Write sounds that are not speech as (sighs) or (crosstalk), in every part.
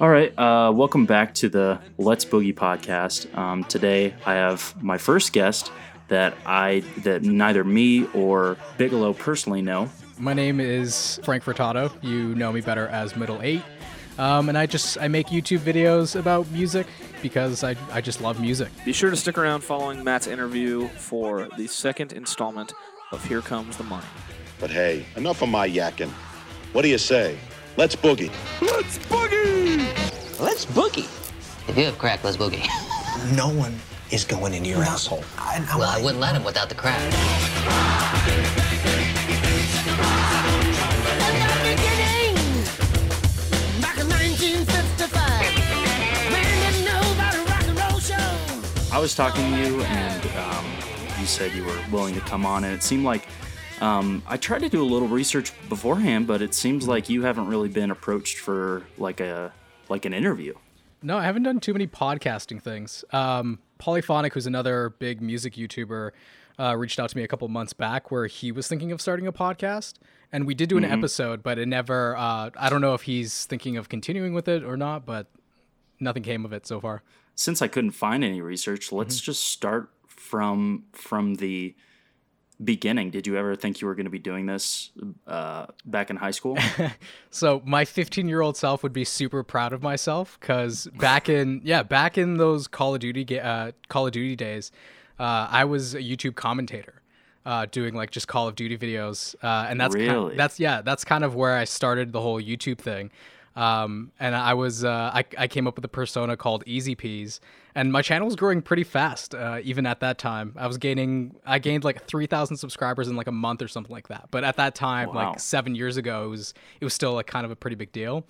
All right, uh, welcome back to the Let's Boogie podcast. Um, today, I have my first guest that I that neither me or Bigelow personally know. My name is Frank Furtado. You know me better as Middle Eight, um, and I just I make YouTube videos about music because I I just love music. Be sure to stick around following Matt's interview for the second installment of Here Comes the Money. But hey, enough of my yakking. What do you say? Let's boogie. Let's boogie. Let's boogie. If you have crack, let's boogie. (laughs) No one is going into your asshole. I, I, Well, I wouldn't let him without the crack. I was talking to you, and um, you said you were willing to come on, and it seemed like um, I tried to do a little research beforehand, but it seems like you haven't really been approached for like a like an interview. No, I haven't done too many podcasting things. Um, Polyphonic, who's another big music YouTuber, uh, reached out to me a couple months back where he was thinking of starting a podcast, and we did do an episode, but it never. Uh, I don't know if he's thinking of continuing with it or not, but nothing came of it so far. Since I couldn't find any research, let's just start from from the beginning. Did you ever think you were going to be doing this uh, back in high school? (laughs) So my 15 year old self would be super proud of myself because back in (laughs) yeah back in those Call of Duty uh, Call of Duty days, uh, I was a YouTube commentator, uh, doing like just Call of Duty videos, uh, and that's Really? kind that's yeah that's kind of where I started the whole YouTube thing. Um, and I was uh, I, I came up with a persona called Easy Peas, and my channel was growing pretty fast. Uh, even at that time, I was gaining I gained like three thousand subscribers in like a month or something like that. But at that time, Wow. like seven years ago, it was it was still like kind of a pretty big deal.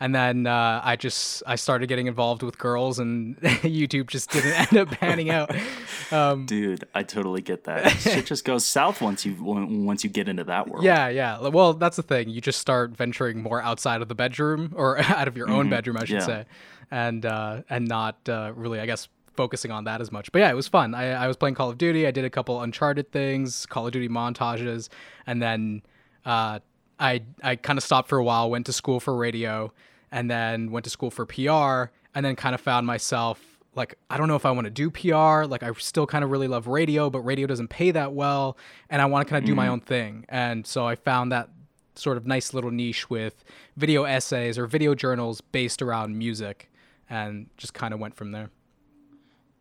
And then uh, I just I started getting involved with girls, and (laughs) YouTube just didn't end up panning out. (laughs) Um, Dude, I totally get that. (laughs) Shit just goes south once you once you get into that world. Yeah, yeah. Well, that's the thing. You just start venturing more outside of the bedroom or out of your own bedroom, I should Mm-hmm. Yeah. say, and uh, and not uh, really, I guess, focusing on that as much. But yeah, it was fun. I, I was playing Call of Duty. I did a couple Uncharted things, Call of Duty montages, and then uh, I I kind of stopped for a while. Went to school for radio, and then went to school for PR, and then kind of found myself like I don't know if I want to do PR. Like I still kind of really love radio, but radio doesn't pay that well, and I want to kind of do my mm-hmm. own thing. And so I found that sort of nice little niche with video essays or video journals based around music, and just kind of went from there.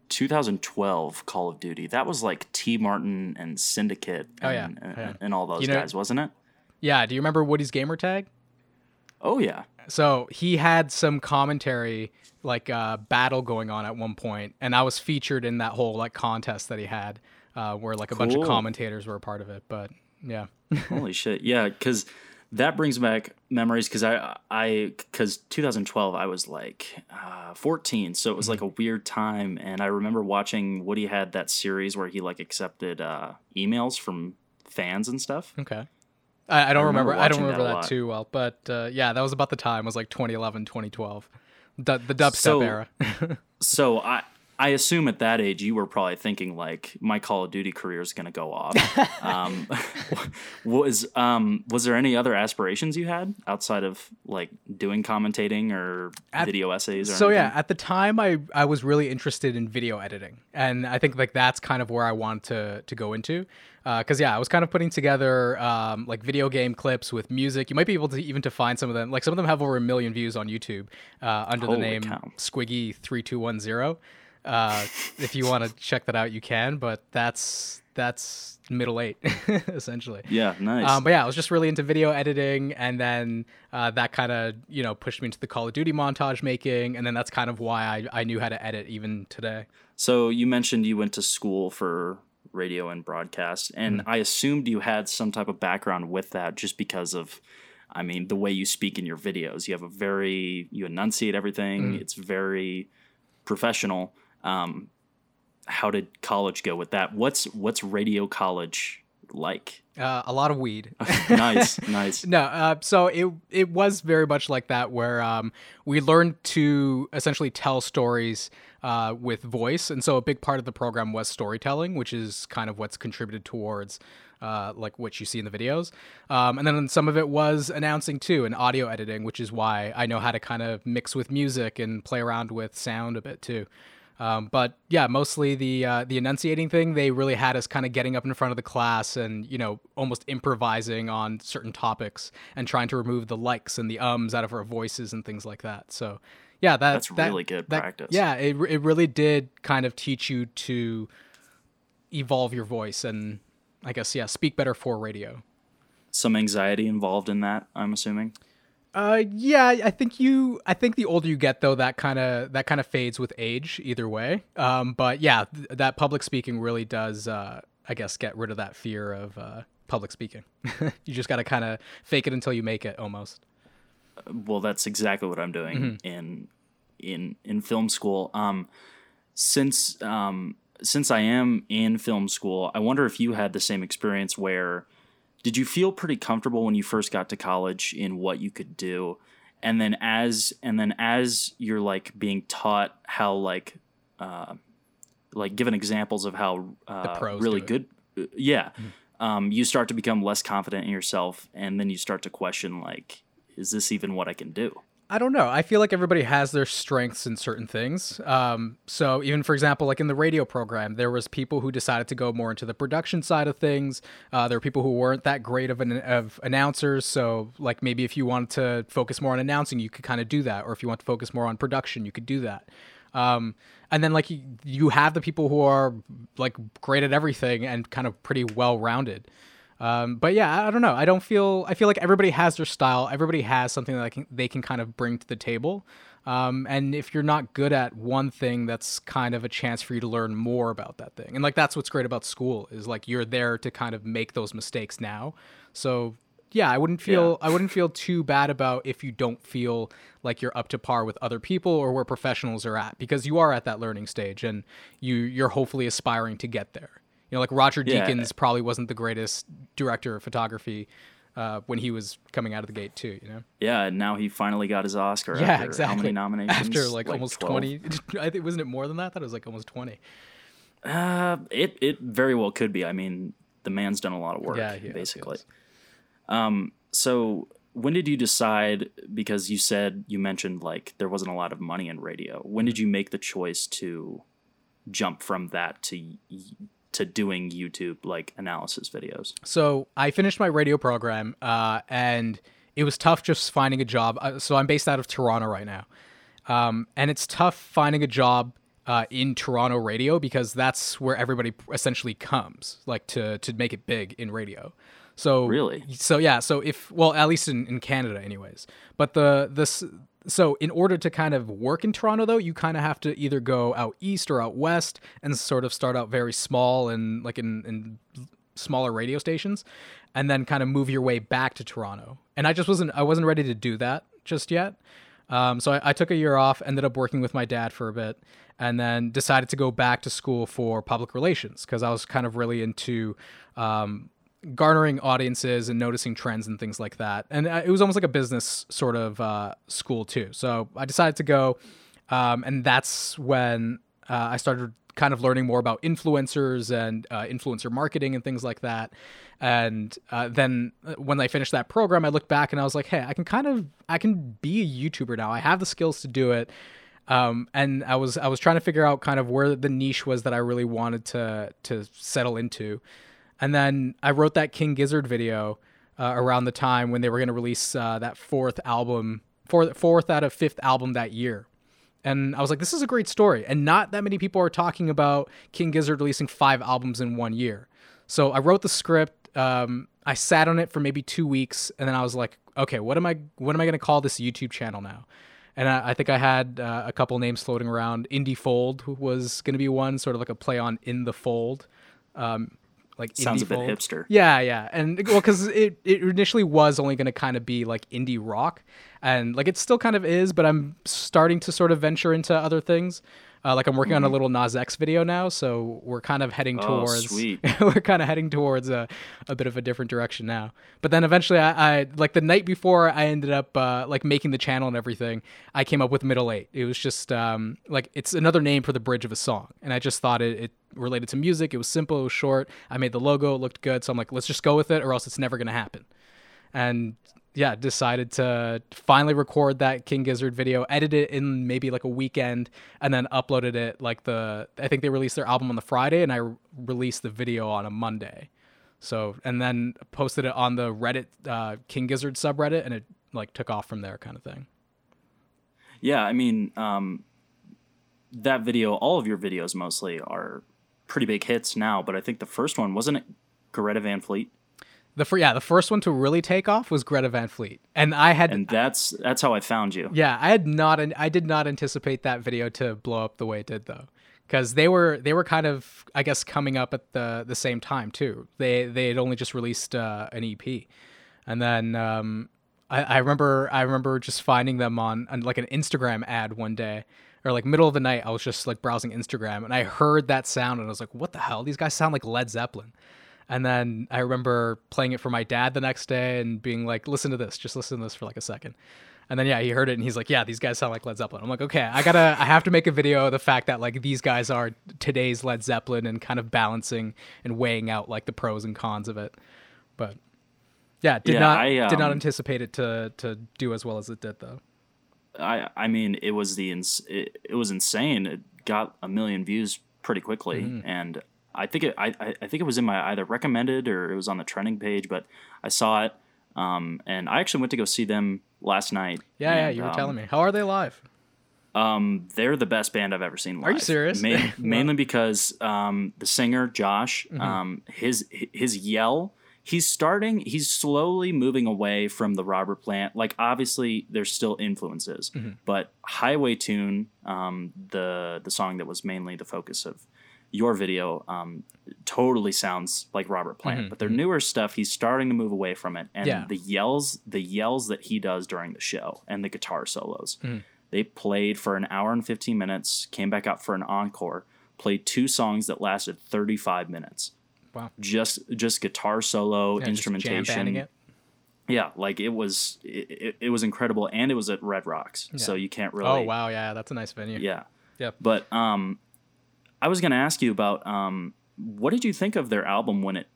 2012 Call of Duty. That was like TmarTn and Syndicate and, Oh, yeah. and, Yeah. and all those You know- guys, wasn't it? Yeah. Do you remember WoodysGamertag? Oh yeah. So he had some commentary, like uh, battle going on at one point, and I was featured in that whole like contest that he had, uh, where like a bunch of commentators were a part of it. But yeah. (laughs) Holy shit. Yeah, cuz that brings back memories cuz I I cuz 2012 I was like uh, 14, so it was Mm-hmm. like a weird time and I remember watching Woody had that series where he like accepted uh, emails from fans and stuff. Okay. I, I don't remember remember. I don't watching that remember that, too well, but uh, yeah, that was about the time. It was like 2011, 2012, the the dubstep So- era. (laughs) So I I assume at that age you were probably thinking like my Call of Duty career is gonna go off. (laughs) um, (laughs) was um was there any other aspirations you had outside of like doing commentating or At- video essays? Or so yeah, at the time, I I was really interested in video editing, and I think like that's kind of where I wanted to to go into. Because yeah, I was kind of putting together um, like video game clips with music. You might be able to even to find some of them. Like some of them have over a million views on YouTube uh, under Holy the name cow. Squiggy three two one zero. Uh, if you want to check that out, you can. But that's that's middle eight (laughs) essentially. yeah, nice. Um, but yeah, I was just really into video editing, and then uh, that kind of you know pushed me into the Call of Duty montage making, and then that's kind of why I, I knew how to edit even today. So you mentioned you went to school for radio and broadcast, and Mm-hmm. I assumed you had some type of background with that just because of, I mean, the way you speak in your videos. You have a very, you enunciate everything. Mm. It's very professional. Um, how did college go with that? What's what's radio college like? Uh, a lot of weed. (laughs) nice, (laughs) nice. No, uh, so it it was very much like that, where um, we learned to essentially tell stories uh, with voice, and so a big part of the program was storytelling, which is kind of what's contributed towards uh, like what you see in the videos. Um, and then some of it was announcing too, and audio editing, which is why I know how to kind of mix with music and play around with sound a bit too. Um, but yeah, mostly the uh, the enunciating thing. They really had us kind of getting up in front of the class and you know almost improvising on certain topics and trying to remove the likes and the ums out of our voices and things like that. So yeah, that, That's that- really good that- practice. Yeah, it it really did kind of teach you to evolve your voice and I guess yeah, speak better for radio. Some anxiety involved in that, I'm assuming. Uh, yeah, I think you. I think the older you get, though, that kind of that kind of fades with age. Either way, um, but yeah, th- that public speaking really does. Uh, I guess get rid of that fear of uh, public speaking. (laughs) you just got to kind of fake it until you make it, almost. well that's exactly what i'm doing in in in film school um since um since i am in film school i wonder if you had the same experience where did you feel pretty comfortable when you first got to college in what you could do? And then as and then as you're like being taught how like uh like given examples of how uh, really good uh, yeah um, you start to become less confident in yourself and then you start to question like is this even what i can do I don't know. I feel like everybody has their strengths in certain things. Um, so even for example, like in the radio program, there was people who decided to go more into the production side of things. Uh, there were people who weren't that great of an of announcers. So like maybe if you wanted to focus more on announcing, you could kind of do that. Or if you want to focus more on production, you could do that. Um, and then like you, you have the people who are like great at everything and kind of pretty well rounded. Um, but yeah, I, I don't know. I don't feel. I feel like everybody has their style. Everybody has something that can, they can kind of bring to the table. Um, and if you're not good at one thing, that's kind of a chance for you to learn more about that thing. And like that's what's great about school is like you're there to kind of make those mistakes now. So yeah, I wouldn't feel I wouldn't feel too bad about if you don't feel like you're up to par with other people or where professionals are at because you are at that learning stage and you you're hopefully aspiring to get there. You know, like Roger Yeah. Deakins probably wasn't the greatest director of photography uh, when he was coming out of the gate too. You know, yeah and now he finally got his oscar yeah, after exactly. how many nominations (laughs) after like, almost 12? twenty? (laughs) I think wasn't it more than that? I thought it was like almost twenty. Uh, it it very well could be. I mean, the man's done a lot of work, Yeah, he basically. Um, so when did you decide? Because you said you mentioned like there wasn't a lot of money in radio. When did you make the choice to jump from that to to doing YouTube like analysis videos? So I finished my radio program, uh, and it was tough just finding a job. Uh, So I'm based out of Toronto right now, um, and it's tough finding a job uh, in Toronto radio because that's where everybody essentially comes, like to to make it big in radio. So Really? so yeah, so if well, at least in, in Canada, anyways. But the this so in order to kind of work in Toronto, though, you kind of have to either go out east or out west and sort of start out very small and like in, in smaller radio stations, and then kind of move your way back to Toronto. And I just wasn't I wasn't ready to do that just yet. Um, so I, I took a year off, ended up working with my dad for a bit, and then decided to go back to school for public relations because I was kind of really into um, garnering audiences and noticing trends and things like that. And uh, it was almost like a business sort of uh, school too. So I decided to go, um, and that's when uh, I started kind of learning more about influencers and uh, influencer marketing and things like that. And uh, then uh, when I finished that program, I looked back and I was like, hey, I can kind of I can be a YouTuber now. I have the skills to do it. Um, and I was I was trying to figure out kind of where the niche was that I really wanted to to settle into. And then I wrote that King Gizzard video uh, around the time when they were going to release uh, that fourth album, fourth, fourth out of fifth album that year. And I was like, this is a great story. And not that many people are talking about King Gizzard releasing five albums in one year. So I wrote the script. Um, I sat on it for maybe two weeks, and then I was like, okay, what am I what am I going to call this YouTube channel now? And I, I think I had uh, a couple names floating around. Indie Fold was going to be one, sort of like a play on in the fold. Um, like Sounds indie a bit fold. hipster. Yeah, yeah, and well, because it, it initially was only going to kind of be like indie rock, and like it still kind of is, but I'm starting to sort of venture into other things. Uh, like I'm working on a Lil Nas X video now, so we're kind of heading Mm-hmm. Oh, towards (laughs) sweet. we're kind of heading towards a, a bit of a different direction now. But then eventually, I, I like the night before I ended up uh, like making the channel and everything. I came up with middle eight. It was just um, like it's another name for the bridge of a song, and I just thought it, it related to music. It was simple, it was short. I made the logo, it looked good, so I'm like, let's just go with it, or else it's never gonna happen. And yeah, decided to finally record that King Gizzard video, edit it in maybe like a weekend, and then uploaded it like the I think they released their album on the Friday, and I re- released the video on a Monday. So and then posted it on the Reddit uh, King Gizzard subreddit, and it like took off from there, kind of thing. Yeah, I mean, um, that video, all of your videos mostly are pretty big hits now, but I think the first one wasn't it Greta Van Fleet, The fir- yeah, the first one to really take off was Greta Van Fleet, and I had and that's that's how I found you. Yeah, I had not. I did not anticipate that video to blow up the way it did, though, because they were they were kind of, I guess, coming up at the the same time too. They they had only just released uh, an EP, and then um, I, I remember I remember just finding them on, on like an Instagram ad one day. Or like middle of the night, I was just like browsing Instagram and I heard that sound and I was like, "What the hell? These guys sound like Led Zeppelin." And then I remember playing it for my dad the next day and being like, listen to this, just listen to this for like a second. And then yeah, he heard it and he's like, yeah, these guys sound like Led Zeppelin. I'm like, okay, I gotta, I have to make a video of the fact that like these guys are today's Led Zeppelin and kind of balancing and weighing out like the pros and cons of it. But yeah, did Yeah, not I, did not um, anticipate it to to do as well as it did though. I I mean, it was the ins- it, it was insane. It got a million views pretty quickly, Mm-hmm. and I think it I I think it was in my either recommended or it was on the trending page, but I saw it. Um, and I actually went to go see them last night. Yeah, yeah, you were um, telling me. How are they live? Um, they're the best band I've ever seen live. Are you serious? Ma- (laughs) Wow. mainly because um, the singer Josh, Mm-hmm. um, his his yell, he's starting, he's slowly moving away from the Robert Plant. Like obviously, there's still influences, Mm-hmm. but Highway Tune, um, the the song that was mainly the focus of your video, um, totally sounds like Robert Plant. But their newer stuff, he's starting to move away from it, and Mm-hmm. Yeah. the yells, the yells that he does during the show, and the guitar solos. Mm-hmm. They played for an hour and 15 minutes, came back out for an encore, played two songs that lasted 35 minutes. Wow. Just just guitar solo, Yeah, instrumentation. Yeah, like it was it, it, it was incredible and it was at Red Rocks. So you can't really Oh wow, yeah, that's a nice venue. Yeah. Yep. But um I was going to ask you about um what did you think of their album when it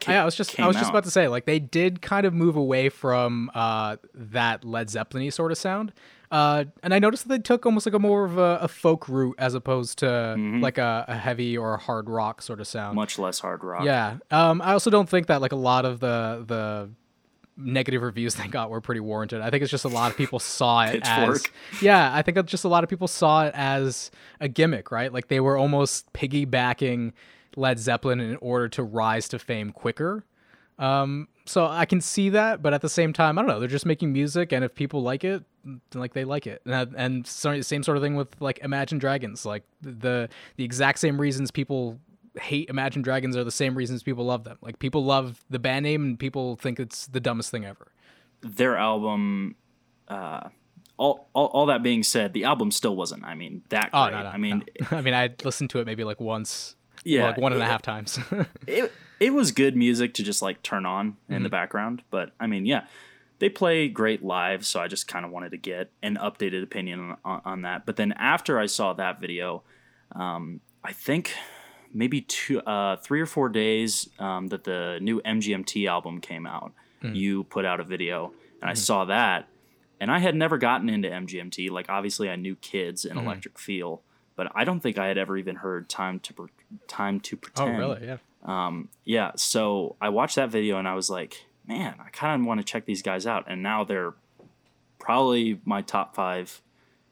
ca- yeah, I was just I was just about to say like they did kind of move away from uh, that Led Zeppelin-y sort of sound. Uh, and I noticed that they took almost like a more of a, a folk route as opposed to like a, a heavy or a hard rock sort of sound. much less hard rock. Yeah. Um, I also don't think that like a lot of the the negative reviews they got were pretty warranted. I think it's just a lot of people saw (laughs) it as yeah. I think just a lot of people saw it as a gimmick, right? Like they were almost piggybacking Led Zeppelin in order to rise to fame quicker. Um, so I can see that, but at the same time, I don't know. They're just making music, and if people like it, then, like they like it. And, and same sort of thing with like Imagine Dragons. Like the the exact same reasons people hate Imagine Dragons are the same reasons people love them. Like people love the band name, and people think it's the dumbest thing ever. Their album uh all, all, all that being said, the album still wasn't. I mean, that great. Oh no, no. I mean, no. (laughs) I mean, I listened to it maybe like once. Yeah, like one and a half times. (laughs) it it was good music to just like turn on in Mm-hmm. the background. But I mean, yeah, they play great live, so I just kind of wanted to get an updated opinion on, on that. But then after I saw that video, um, I think maybe two, uh, three or four days um, that the new MGMT album came out, Mm. you put out a video, and Mm-hmm. I saw that, and I had never gotten into MGMT. Like obviously, I knew Kids and Electric Feel. But I don't think I had ever even heard "Time to Pre- Time to Pretend. oh Pretend." really? Yeah. um, yeah, so I watched that video and I was like, man, I kind of want to check these guys out. And now they're probably my top five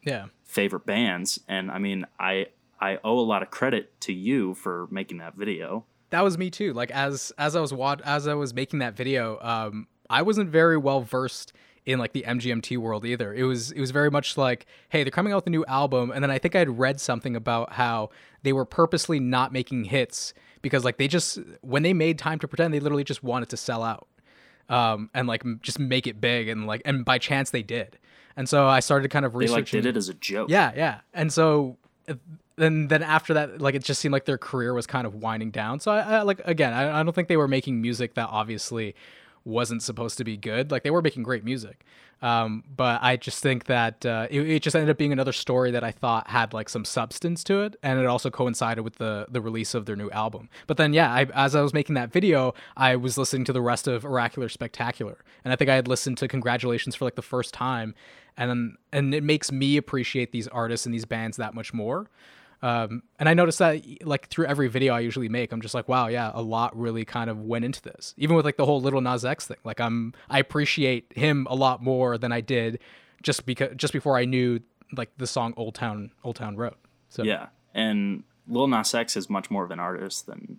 Yeah. favorite bands. And I mean, I I owe a lot of credit to you for making that video. that was me too. Like as as I was wad- as I was making that video, um, I wasn't very well versed in like the MGMT world either. It was it was very much like, hey, they're coming out with a new album, and then I think I had read something about how they were purposely not making hits because like they just when they made Time to Pretend, they literally just wanted to sell out. um, and like m- just make it big and like and by chance they did. And so I started kind of They researching. like did it as a joke. Yeah, yeah. And so uh, then then after that, like it just seemed like their career was kind of winding down. So I, I like again, I, I don't think they were making music that obviously wasn't supposed to be good. Like they were making great music. Um, but I just think that uh, it, it just ended up being another story that I thought had like some substance to it, and it also coincided with the the release of their new album. But then, yeah, I, as I was making that video, I was listening to the rest of Oracular Spectacular, and I think I had listened to Congratulations for like the first time, and then and it makes me appreciate these artists and these bands that much more. Um, and I noticed that like through every video I usually make, I'm just like, wow, yeah, a lot really kind of went into this. Even with like the whole Lil Nas X thing, like I'm I appreciate him a lot more than I did just because just before I knew like the song Old Town Old Town Road. So Yeah, and Lil Nas X is much more of an artist than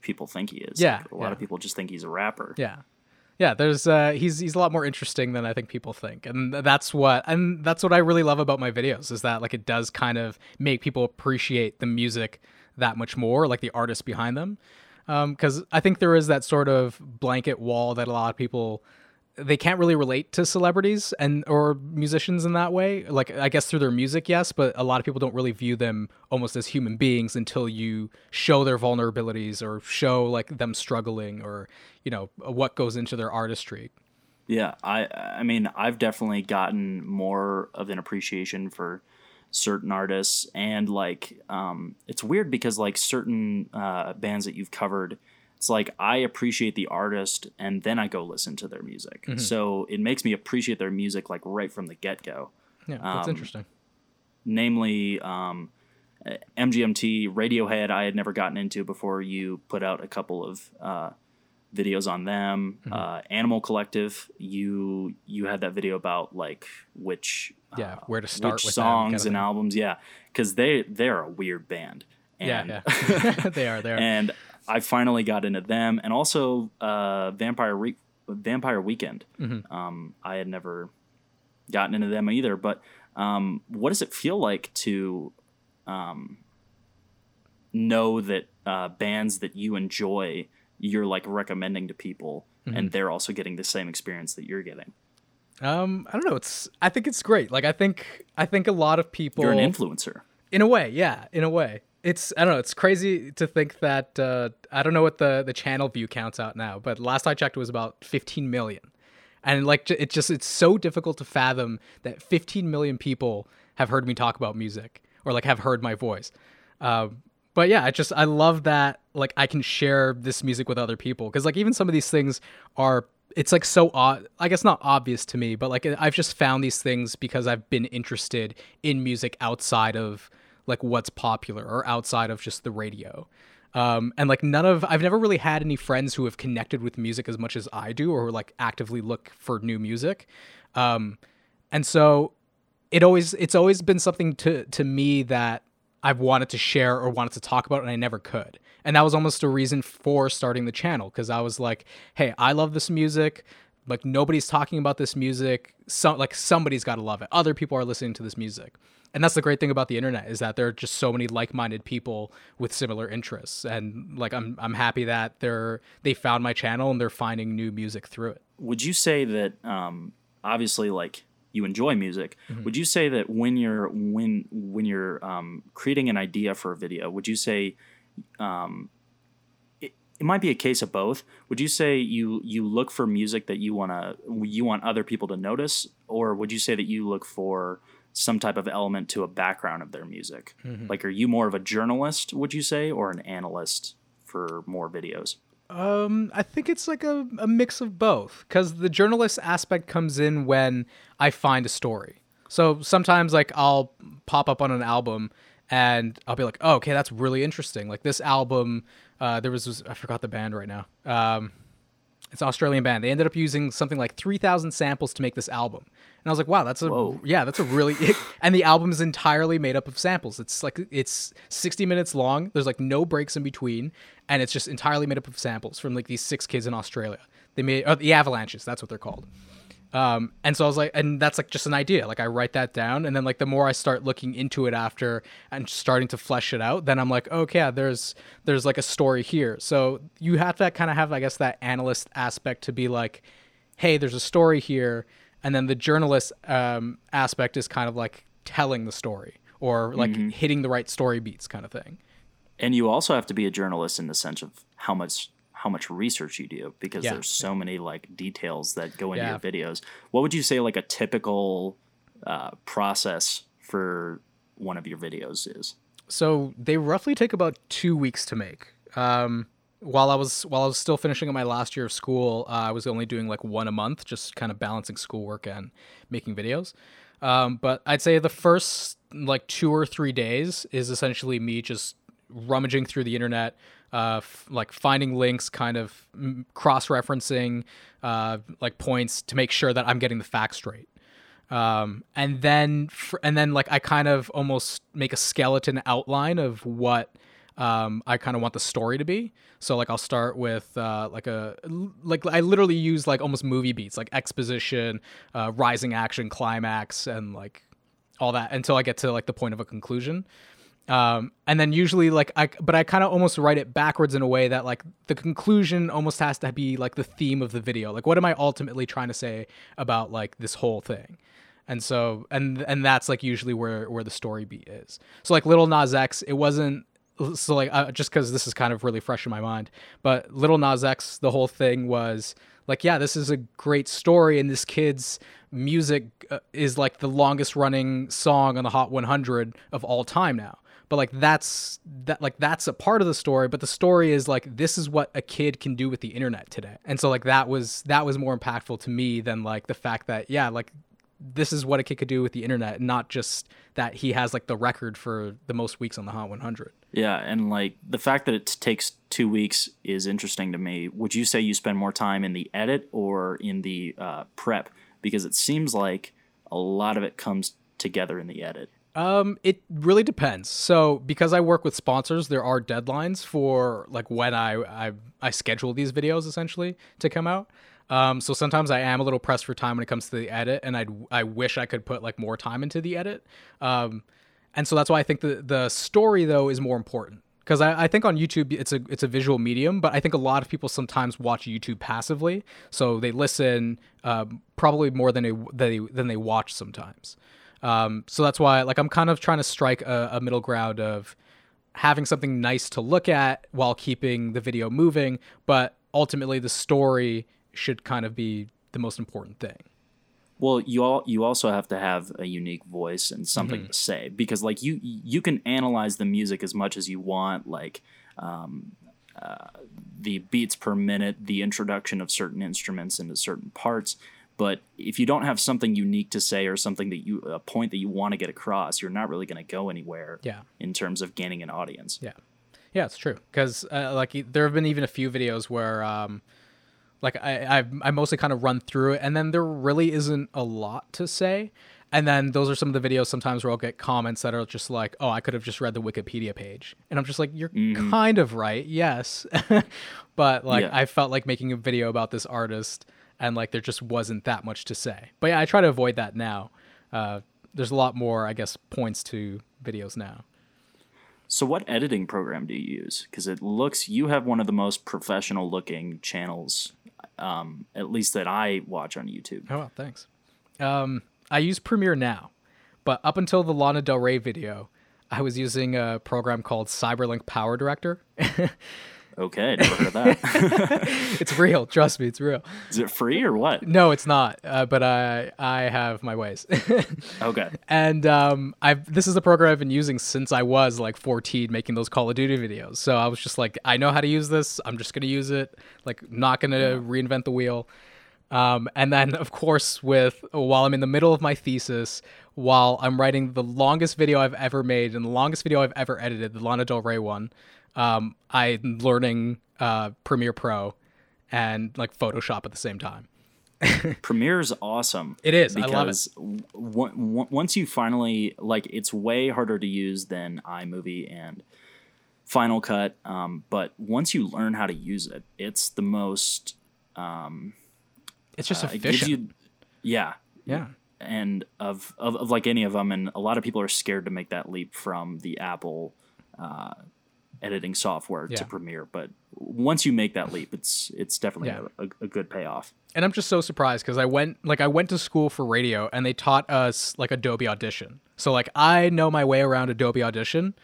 people think he is. Yeah, Like, a lot yeah. of people just think he's a rapper. Yeah. Yeah, there's uh he's he's a lot more interesting than I think people think. And that's what and that's what I really love about my videos is that like it does kind of make people appreciate the music that much more, like the artists behind them. Um cuz I think there is that sort of blanket wall that a lot of people they can't really relate to celebrities and or musicians in that way. Like i guess through their music yes but a lot of people don't really view them almost as human beings until you show their vulnerabilities or show like them struggling or you know what goes into their artistry. Yeah, I I mean I've definitely gotten more of an appreciation for certain artists and like um it's weird because like certain uh bands that you've covered it's like I appreciate the artist and then I go listen to their music. Mm-hmm. So it makes me appreciate their music like right from the get-go. yeah that's Um, interesting namely um, MGMT, Radiohead. I had never gotten into before you put out a couple of uh, videos on them. Mm-hmm. Uh, Animal Collective, you you had that video about like which Yeah, uh, where to start which kind songs of and albums. Yeah, because they they're a weird band. yeah And, yeah (laughs) (laughs) they are they are and I finally got into them, and also uh, Vampire Re- Vampire Weekend. Mm-hmm. Um, I had never gotten into them either. But um, what does it feel like to um, know that uh, bands that you enjoy, you're like recommending to people, Mm-hmm. and they're also getting the same experience that you're getting? um i don't know it's i think it's great like i think i think a lot of people You're an influencer. in a way yeah in a way it's i don't know it's crazy to think that uh i don't know what the the channel view counts out now but last i checked it was about 15 million. And like it just it's so difficult to fathom that 15 million people have heard me talk about music or like have heard my voice. Um but yeah, I just I love that like I can share this music with other people because like even some of these things are it's like so odd I guess not obvious to me, but like I've just found these things because I've been interested in music outside of like what's popular or outside of just the radio. Um, and like none of I've never really had any friends who have connected with music as much as I do or like actively look for new music. Um, and so it always it's always been something to to me that I've wanted to share or wanted to talk about and I never could. And that was almost a reason for starting the channel because I was like, hey, I love this music. Like nobody's talking about this music. Some like somebody's got to love it. Other people are listening to this music. And that's the great thing about the internet is that there are just so many like-minded people with similar interests and like I'm I'm happy that they're they found my channel and they're finding new music through it. would you say that um, obviously like you enjoy music Mm-hmm. would you say that when you're when when you're um, creating an idea for a video would you say um, it, it might be a case of both would you say you you look for music that you want to you want other people to notice or would you say that you look for some type of element to a background of their music Mm-hmm. like are you more of a journalist would you say or an analyst for more videos Um, I think it's like a, a mix of both because the journalist aspect comes in when I find a story. So sometimes like I'll pop up on an album and I'll be like, oh, okay, that's really interesting. Like this album, uh, there was this, I forgot the band right now. Um, it's an Australian band. They ended up using something like 3,000 samples to make this album. And I was like, wow, that's a Whoa. yeah, that's a really (laughs) and the album is entirely made up of samples. It's like it's 60 minutes long. There's like no breaks in between and it's just entirely made up of samples from like these six kids in Australia. They made uh, the Avalanches, that's what they're called. Um, and so I was like, and that's like just an idea. Like I write that down, and then like the more I start looking into it after and starting to flesh it out, then I'm like, okay, yeah, there's there's like a story here. So you have to kind of have, I guess, that analyst aspect to be like, hey, there's a story here, and then the journalist um, aspect is kind of like telling the story or like hitting the right story beats, kind of thing. And you also have to be a journalist in the sense of how much how much research you do because Yeah. there's so many like details that go into Yeah. your videos. What would you say like a typical uh, process for one of your videos is? So they roughly take about two weeks to make. Um, while I was while I was still finishing up my last year of school, uh, I was only doing like one a month, just kind of balancing schoolwork and making videos. Um, but I'd say the first like two or three days is essentially me just rummaging through the internet, uh, f- like finding links, kind of cross referencing uh, like points to make sure that I'm getting the facts straight um, and then fr- and then like I kind of almost make a skeleton outline of what um, I kind of want the story to be. So like I'll start with uh, like a like I literally use like almost movie beats like exposition, uh, rising action, climax, and like all that until I get to like the point of a conclusion. Um, and then usually like I, but I kind of almost write it backwards in a way that like the conclusion almost has to be like the theme of the video. Like, what am I ultimately trying to say about like this whole thing? And so, and and that's like usually where where the story beat is. So like Lil Nas X, it wasn't so like uh, just because this is kind of really fresh in my mind, but Lil Nas X, the whole thing was like, yeah, this is a great story, and this kid's music uh, is like the longest running song on the Hot 100 of all time now but like that's that like that's a part of the story but the story is like this is what a kid can do with the internet today and so like that was that was more impactful to me than like the fact that yeah like this is what a kid could do with the internet not just that he has like the record for the most weeks on the hot 100 Yeah, and like the fact that it takes two weeks is interesting to me. Would you say you spend more time in the edit or in the uh, prep? Because it seems like a lot of it comes together in the edit. Um, it really depends. So because I work with sponsors, there are deadlines for like when I I, I schedule these videos essentially to come out. Um, so sometimes I am a little pressed for time when it comes to the edit, and I I wish I could put like more time into the edit. Um, and so that's why I think the the story though is more important because I, I think on YouTube it's a it's a visual medium, but I think a lot of people sometimes watch YouTube passively, so they listen um, probably more than they, they than they watch sometimes. Um, so that's why like I'm kind of trying to strike a, a middle ground of having something nice to look at while keeping the video moving, but ultimately the story should kind of be the most important thing. Well, you all you also have to have a unique voice and something Mm-hmm. to say because like you you can analyze the music as much as you want, like um, uh, the beats per minute, the introduction of certain instruments into certain parts. But if you don't have something unique to say or something that you a point that you want to get across, you're not really going to go anywhere. Yeah. In terms of gaining an audience. Yeah, yeah, it's true. Because uh, like there have been even a few videos where, um, like I I've, I mostly kind of run through it, and then there really isn't a lot to say. And then those are some of the videos sometimes where I'll get comments that are just like, "Oh, I could have just read the Wikipedia page," and I'm just like, "You're kind of right, yes," (laughs) but like Yeah. I felt like making a video about this artist, and like there just wasn't that much to say. But yeah, I try to avoid that now. Uh, there's a lot more, I guess, points to videos now. So, what editing program do you use? Because it looks you have one of the most professional looking channels, um, at least that I watch on YouTube. Oh, well, thanks. Um, I use Premiere now, but up until the Lana Del Rey video, I was using a program called Cyberlink Power Director. (laughs) Okay, never heard of that. (laughs) it's real, trust me, it's real. Is it free or what? No, it's not, uh, but I I have my ways. (laughs) Okay. and um, I've this is a program I've been using since I was like 14, making those Call of Duty videos. So I was just like, I know how to use this. I'm just gonna use it. Like, not gonna reinvent the wheel. Um, and then, of course, with while I'm in the middle of my thesis, while I'm writing the longest video I've ever made and the longest video I've ever edited, the Lana Del Rey one, um, I'm learning uh, Premiere Pro and like Photoshop at the same time. (laughs) Premiere is awesome. It is. I love it. Because w- w- once you finally like, it's way harder to use than iMovie and Final Cut. Um, but once you learn how to use it, it's the most. It's just uh, it gives efficient. you. Yeah, Yeah. and of, of of like any of them, and a lot of people are scared to make that leap from the Apple uh, editing software Yeah. to Premiere. But once you make that leap, it's it's definitely Yeah. a, a, good payoff. and I'm just so surprised because I went like I went to school for radio and they taught us like Adobe Audition. So like I know my way around Adobe Audition,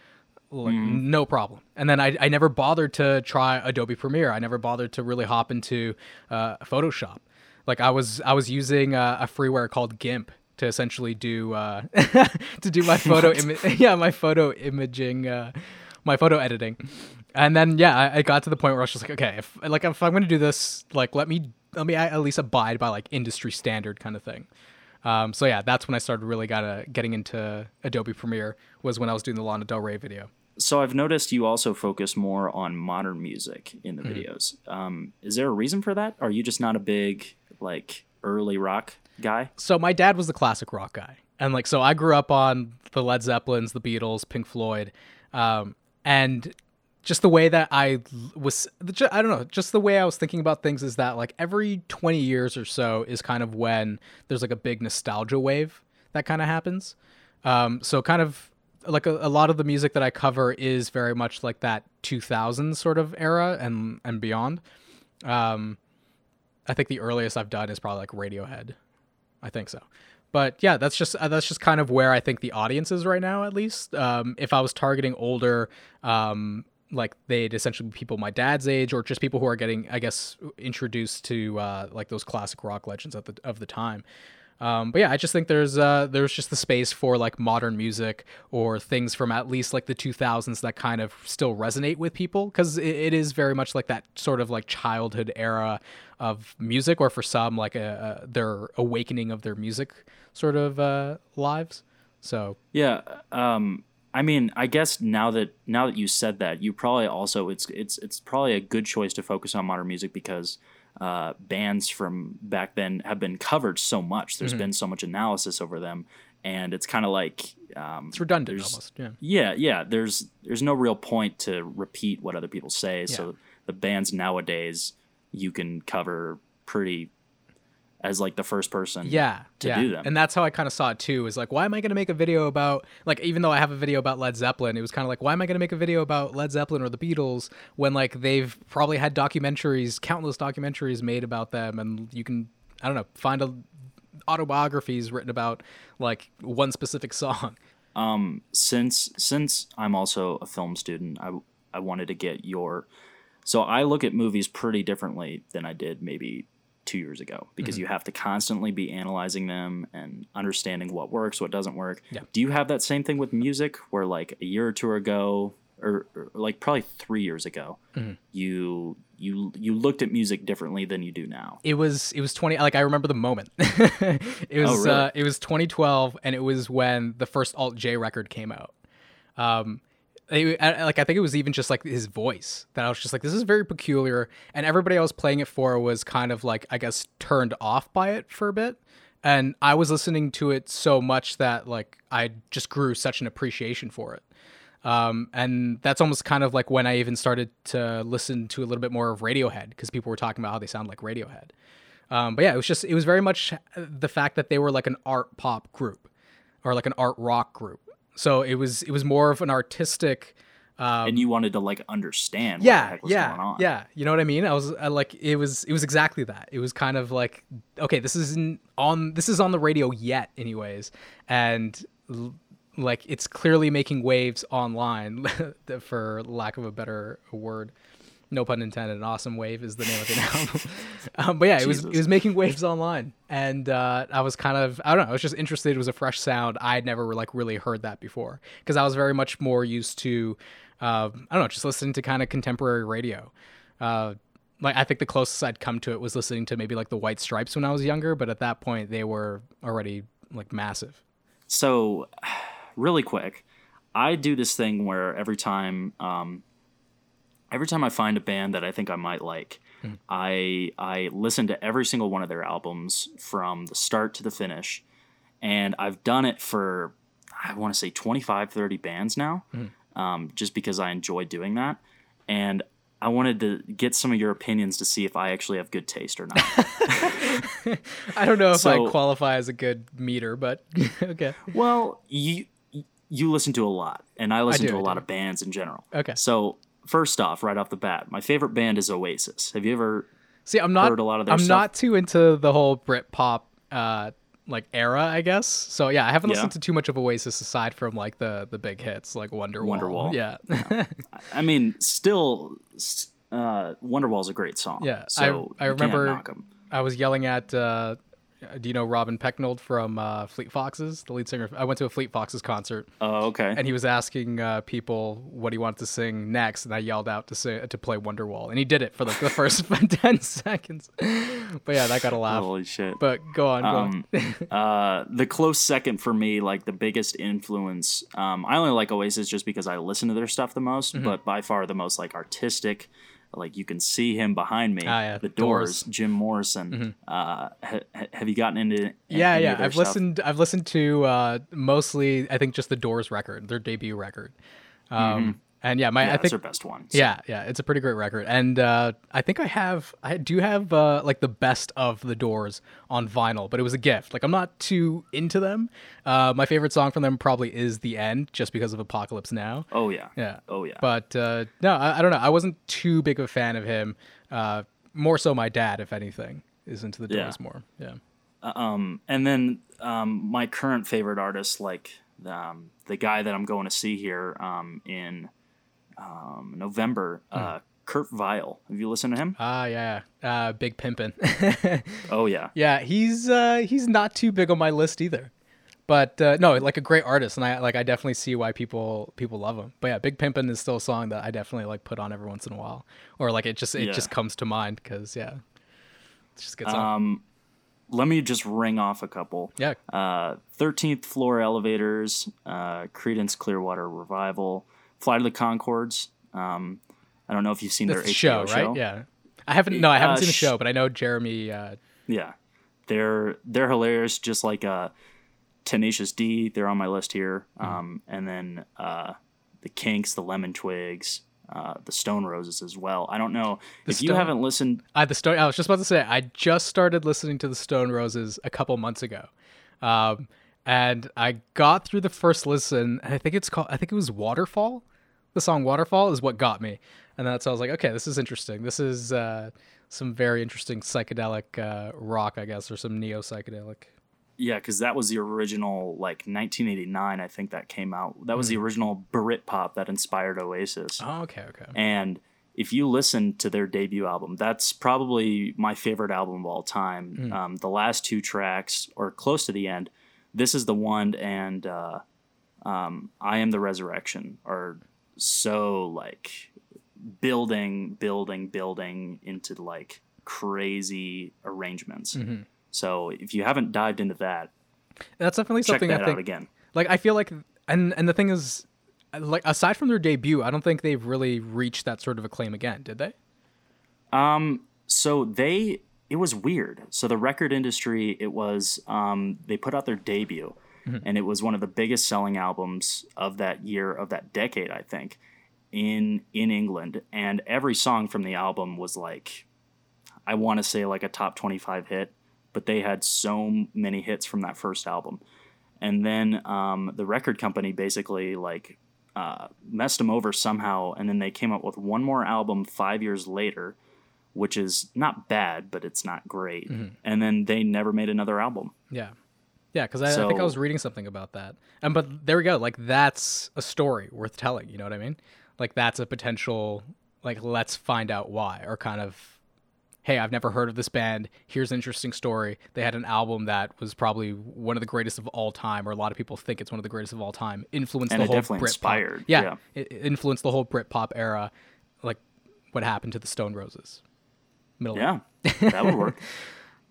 like, no problem. And then I, I never bothered to try Adobe Premiere. I never bothered to really hop into uh, Photoshop. Like I was I was using uh, a freeware called GIMP to essentially do uh, (laughs) to do my (laughs) photo imi- (laughs) yeah my photo imaging uh, my photo editing. And then yeah, I, I got to the point where I was just like, okay, if like if I'm gonna do this, like let me let me at least abide by like industry standard kind of thing. Um, so yeah, that's when I started really got uh, getting into Adobe Premiere was when I was doing the Lana Del Rey video. So I've noticed you also focus more on modern music in Mm-hmm. the videos. Um, is there a reason for that? Are you just not a big like early rock guy? So my dad was the classic rock guy, and like so I grew up on the Led Zeppelins, the Beatles, Pink Floyd, um, and just the way that I was, I don't know, just the way I was thinking about things is that like every 20 years or so is kind of when there's like a big nostalgia wave that kind of happens. Um, so kind of like a, a lot of the music that I cover is very much like that 2000 sort of era and and beyond. Um, I think the earliest I've done is probably like Radiohead. I think so. But yeah, that's just uh, that's just kind of where I think the audience is right now. At least, um, if I was targeting older, um, like they'd essentially be people my dad's age, or just people who are getting, I guess, introduced to uh, like those classic rock legends of the of the time. Um, but yeah, I just think there's uh, there's just the space for like modern music or things from at least like the 2000s that kind of still resonate with people because it, it is very much like that sort of like childhood era of music, or for some like a, a their awakening of their music sort of uh, lives. So Yeah. Um, I mean, I guess now that now that you said that, you probably also it's it's it's probably a good choice to focus on modern music because uh, bands from back then have been covered so much. Mm-hmm. There's been so much analysis over them, and it's kind of like um, it's redundant almost. Yeah. Yeah, yeah. There's there's no real point to repeat what other people say. So the bands nowadays you can cover pretty as like the first person. yeah to yeah. do them. and that's how i kind of saw it too is like why am i going to make a video about like even though i have a video about led zeppelin it was kind of like why am i going to make a video about led zeppelin or the beatles when like they've probably had documentaries countless documentaries made about them and you can i don't know find a autobiographies written about like one specific (laughs) song um since since I'm also a film student, I I wanted to get your so I look at movies pretty differently than I did maybe two years ago because you have to constantly be analyzing them and understanding what works, what doesn't work. Yeah. Do you have that same thing with music where like a year or two ago or, or like probably three years ago, you you you looked at music differently than you do now? it was it was 20 like i remember the moment (laughs) it was really? uh, it was 2012 and it was when the first alt j record came out um I- like i think it was even just like his voice that i was just like this is very peculiar and everybody i was playing it for was kind of like i guess turned off by it for a bit and i was listening to it so much that like i just grew such an appreciation for it um, and that's almost kind of like when I even started to listen to a little bit more of Radiohead because people were talking about how they sound like Radiohead. Um, but yeah, it was just it was very much the fact that they were like an art pop group or like an art rock group. So it was it was more of an artistic. Um, and you wanted to like understand what the yeah, heck was yeah, going on. yeah. You know what I mean? I was I, like, it was it was exactly that. It was kind of like, okay, this isn't on this is on the radio yet, anyways, and l- like it's clearly making waves online, (laughs) for lack of a better word. No pun intended. An awesome wave is the name of the (laughs) album. um, but yeah, it was it was making waves online, and uh, I was kind of I don't know. I was just interested. It was a fresh sound. I'd never like really heard that before because I was very much more used to uh, I don't know, just listening to kind of contemporary radio. Uh, like I think the closest I'd come to it was listening to maybe like the White Stripes when I was younger, but at that point they were already like massive. So, (sighs) really quick, I do this thing where every time, um, every time I find a band that I think I might like, I I listen to every single one of their albums from the start to the finish, and I've done it for I want to say 25, 30 bands now, um, just because I enjoy doing that, and I wanted to get some of your opinions to see if I actually have good taste or not. (laughs) I don't know if So- I qualify as a good meter, but (laughs) okay. well, you you listen to a lot, and I listen do, to a I lot do. of bands in general. Okay. So first off, right off the bat, my favorite band is Oasis. Have you ever? See, I'm not. Heard a lot of their I'm stuff. not too into the whole Brit pop uh like era, I guess. So yeah, I haven't Yeah. listened to too much of Oasis aside from like the the big hits like Wonderwall. Wonderwall. Yeah. I mean, still, uh, Wonderwall's a great song. Yeah, I- So I can't remember- I was yelling at. Uh, do you know Robin Pecknold from uh, Fleet Foxes, the lead singer? I went to a Fleet Foxes concert, Oh, okay. and he was asking uh, people what he wanted to sing next, and I yelled out to say to play Wonderwall, and he did it for like the first (laughs) ten seconds. But yeah, that got a laugh. Holy shit. But go on, go Um, on. (laughs) uh, the close second for me, like the biggest influence. Um, I only like Oasis just because I listen to their stuff the most, Mm-hmm. but by far the most like artistic. Like you can see him behind me. Ah, yeah, the Doors. Mm-hmm. Doors, Jim Morrison. Uh, ha- ha- have you gotten into? Yeah, any yeah. of their I've stuff? listened. I've listened to uh, mostly, I think, just the Doors record, their debut record. Um, And yeah, my. Yeah, I it's think their best one. so- Yeah, yeah, it's a pretty great record, and uh, I think I have, I do have uh, like the best of the Doors on vinyl, but it was a gift. Like I'm not too into them. Uh, my favorite song from them probably is "The End," just because of Apocalypse Now. Oh yeah. Yeah. Oh yeah. But uh, no, I, I don't know. I wasn't too big of a fan of him. Uh, more so, my dad, if anything, is into the Yeah. Doors more. Yeah. um, and then um, my current favorite artist, like um, the guy that I'm going to see here um, in um, November, Hmm. uh, Kurt Vile. Have you listened to him? Ah, yeah. Uh, big pimpin'. (laughs) Oh yeah. Yeah, he's uh, he's not too big on my list either. But uh, no, like a great artist, and I like I definitely see why people people love him. But yeah, Big Pimpin' is still a song that I definitely like put on every once in a while, or like it just it Yeah. just comes to mind because yeah, it's just song. Um, let me just ring off a couple. yeah, Uh, 13th Floor Elevators, uh, Creedence Clearwater Revival, Flight of the Conchords. Um, I don't know if you've seen that's their the HBO show, right? Yeah, I haven't no, I haven't Uh, seen the show, but I know Jeremy. Uh, Yeah, they're they're hilarious. Just like uh, Tenacious D, they're on my list here. Mm-hmm. Um, and then uh, the Kinks, the Lemon Twigs, uh, the Stone Roses as well. I don't know if you haven't listened. I the Stone. I was just about to say I just started listening to the Stone Roses a couple months ago, um, and I got through the first listen. And I think it's called. I think it was Waterfall. The song Waterfall is what got me, and that's I was like, okay, this is interesting. This is uh, some very interesting psychedelic uh, rock, I guess, or some neo psychedelic. Yeah, because that was the original, like 1989. I think that came out. That was the original Britpop that inspired Oasis. Hmm. Oh, okay, okay. And if you listen to their debut album, that's probably my favorite album of all time. Hmm. Um, the last two tracks, or close to the end, this is the one, and uh, um, I Am the Resurrection, are so like building, building, building into like crazy arrangements. Mm-hmm. So if you haven't dived into that, That's definitely check something that I think. out again. Like I feel like, and and the thing is, like aside from their debut, I don't think they've really reached that sort of acclaim again. Did they? Um, so they it was weird. So the record industry, it was um, they put out their debut, and it was one of the biggest selling albums of that year of that decade, I think, in in England. And every song from the album was like, I want to say like a top twenty five hit, but they had so many hits from that first album. And then um, the record company basically like uh, messed them over somehow, and then they came up with one more album five years later, which is not bad, but it's not great. And then they never made another album. Yeah. Yeah, because I, I think I was reading something about that. And but there we go. Like that's a story worth telling. You know what I mean? Like that's a potential. Like let's find out why, or kind of, hey, I've never heard of this band. Here's an interesting story. They had an album that was probably one of the greatest of all time, or a lot of people think it's one of the greatest of all time. Influenced the whole definitely Brit inspired, Yeah, yeah. It, it influenced the whole Britpop era. Like what happened to the Stone Roses. Middle. Yeah, that would work. (laughs)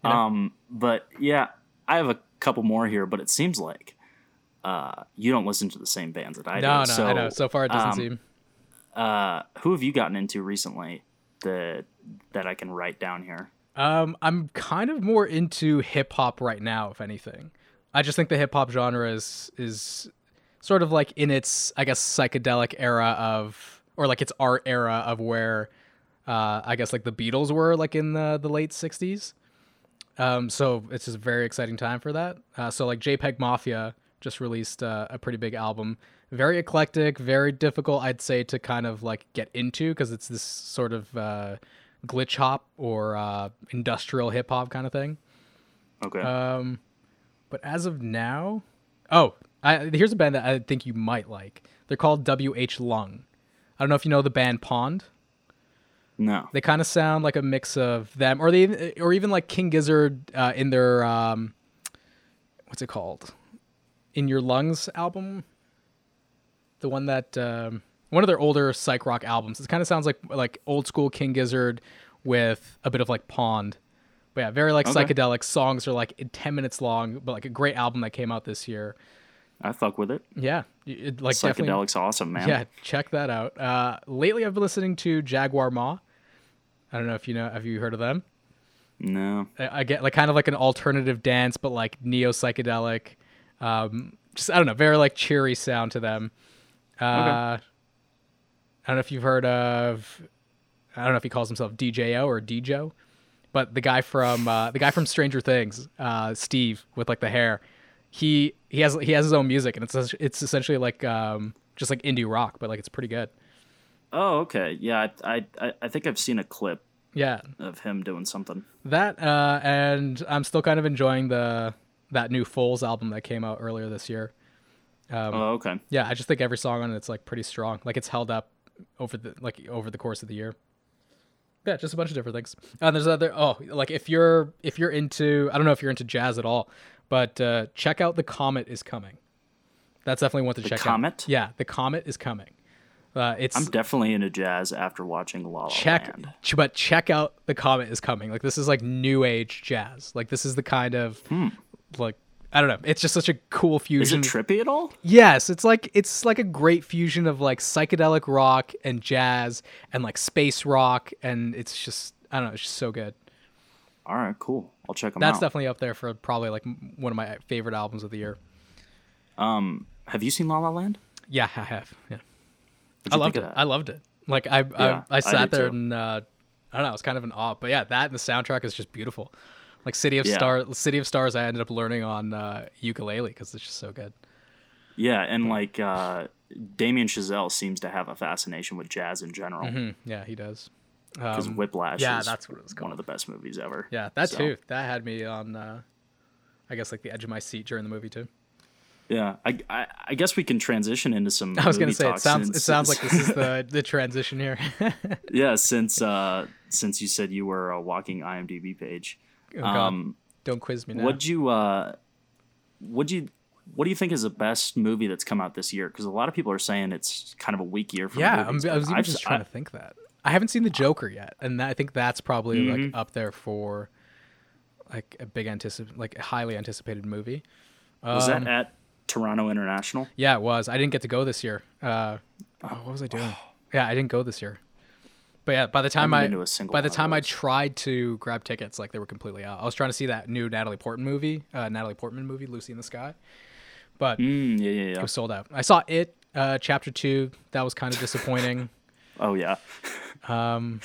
Um, but yeah, I have a couple more here, but it seems like uh, you don't listen to the same bands that I No, no, do. so, I know. So far, it doesn't um, seem. Uh, who have you gotten into recently that that I can write down here? Um, I'm kind of more into hip hop right now, if anything. I just think the hip hop genre is is sort of like in its, I guess, psychedelic era of, or like its art era of where uh, I guess like the Beatles were like in the the late '60s. Um, so it's just a very exciting time for that. Uh, so like JPEG Mafia just released uh, a pretty big album, very eclectic, very difficult, I'd say, to kind of like get into because it's this sort of uh, glitch hop or uh, industrial hip hop kind of thing. Okay. Um, but as of now, oh, I, here's a band that I think you might like. They're called WH Lung. I don't know if you know the band Pond. No. They kind of sound like a mix of them, or they, or even like King Gizzard uh, in their um, what's it called? In Your Lungs album, the one that um, one of their older psych rock albums. It kind of sounds like like old school King Gizzard with a bit of like Pond. But yeah, very like Okay. psychedelic songs are like 10 minutes long, but like a great album that came out this year. I fuck with it. Yeah, it, like Psychedelic's awesome, man. yeah, check that out. Uh, lately, I've been listening to Jagwar Ma. I don't know if you know. Have you heard of them? No. I, I get like kind of like an alternative dance, but like neo psychedelic. Um, just I don't know, very like cheery sound to them. Uh, I don't know if you've heard of. I don't know if he calls himself DJO or Djo, but the guy from uh, the guy from Stranger Things, uh, Steve with like the hair. He he has he has his own music, and it's it's essentially like um, just like indie rock, but like it's pretty good. Oh, okay. Yeah, I, I I think I've seen a clip Yeah, of him doing something. that uh, and I'm still kind of enjoying the that new Foals album that came out earlier this year. Um, oh, okay. Yeah, I just think every song on it's like pretty strong. Like it's held up over the like over the course of the year. Yeah, just a bunch of different things. And there's other oh, like if you're if you're into I don't know if you're into jazz at all, but uh, check out the Comet is coming. That's definitely one to check Comet? out. Yeah, the Comet is coming. Uh, it's I'm definitely into jazz after watching La La check Land. but check out the comet is coming like this is like new age jazz like this is the kind of like i don't know it's just such a cool fusion. Is it trippy at all? yes it's like it's like a great fusion of like psychedelic rock and jazz and like space rock and it's just i don't know it's just so good All right, cool. I'll check them that's out. definitely up there for probably like one of my favorite albums of the year Um, Have you seen La La Land? yeah i have yeah I loved it. I loved it. Like I, Yeah, I, I I sat did there too. and uh, I don't know, it was kind of an awe. But yeah, that and the soundtrack is just beautiful. Like City of Yeah. Stars, City of Stars. I ended up learning on uh, ukulele because it's just so good. Yeah, and like uh, Damien Chazelle seems to have a fascination with jazz in general Hmm, yeah, he does. because Whiplash yeah, is that's what it was one of the best movies ever. Yeah, that So, too. That had me on. Uh, I guess like the edge of my seat during the movie too. Yeah, I, I, I guess we can transition into some. I was gonna movie say it sounds. since- It sounds like this is the (laughs) the transition here. (laughs) yeah, since uh, since you said you were a walking IMDb page, Oh, um, Don't quiz me now. What'd you uh would you what do you think is the best movie that's come out this year? Because a lot of people are saying it's kind of a weak year for yeah, I'm, movies. I was even I've- just trying I- to think that. I haven't seen the Joker yet, and that, I think that's probably Mm-hmm. like up there for like a big anticip like a highly anticipated movie. was Um, that at Toronto International? Yeah, it was. I didn't get to go this year. Uh, oh, what was I doing? (sighs) Yeah, I didn't go this year. But yeah, by the time I been to a single by the time I tried to grab tickets, like they were completely out. I was trying to see that new Natalie Portman movie, uh, Natalie Portman movie, Lucy in the Sky, but Mm, yeah, yeah, it was sold out. I saw it, uh, chapter two. That was kind of disappointing. (laughs) Oh yeah. (laughs) um,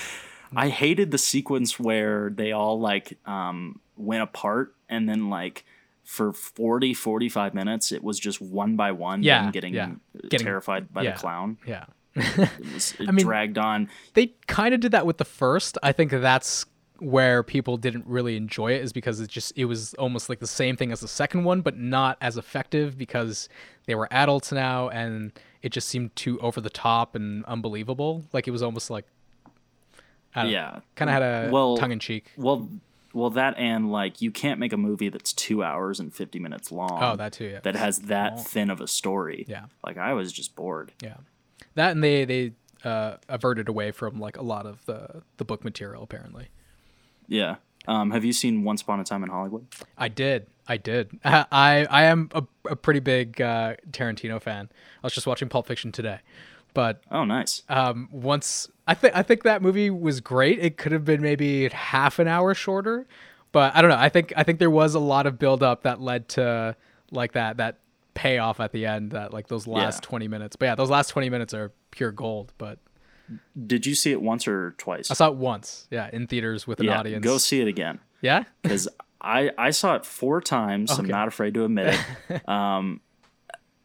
I hated the sequence where they all like um went apart and then like for 40 45 minutes it was just one by one Yeah, them getting, yeah. Uh, getting- terrified by yeah. the clown. yeah. It, (laughs) was, it mean- dragged on. they kind of did that with the first. I think that's where people didn't really enjoy it is because it just it was almost like the same thing as the second one, but not as effective because they were adults now and it just seemed too over the top and unbelievable. Like it was almost like I Yeah. kind of had a Well, tongue in cheek. Well, well, that and like you can't make a movie that's two hours and fifty minutes long. Oh, that too, yeah. That has that thin of a story. Yeah. Like I was just bored. Yeah, that and they they uh, averted away from like a lot of the the book material apparently. Yeah. Um, have you seen Once Upon a Time in Hollywood? I did. I did. (laughs) I I am a, a pretty big uh, Tarantino fan. I was just watching Pulp Fiction today, but Oh, nice. um, once I think I think that movie was great. It could have been maybe half an hour shorter, but I don't know. I think I think there was a lot of build up that led to like that that payoff at the end. That like those last Yeah. twenty minutes. But yeah, those last twenty minutes are pure gold. But Did you see it once or twice? I saw it once. Yeah, in theaters with an yeah, audience. go see it again Yeah. (laughs) because I I saw it four times. I'm not afraid to admit it. (laughs) um,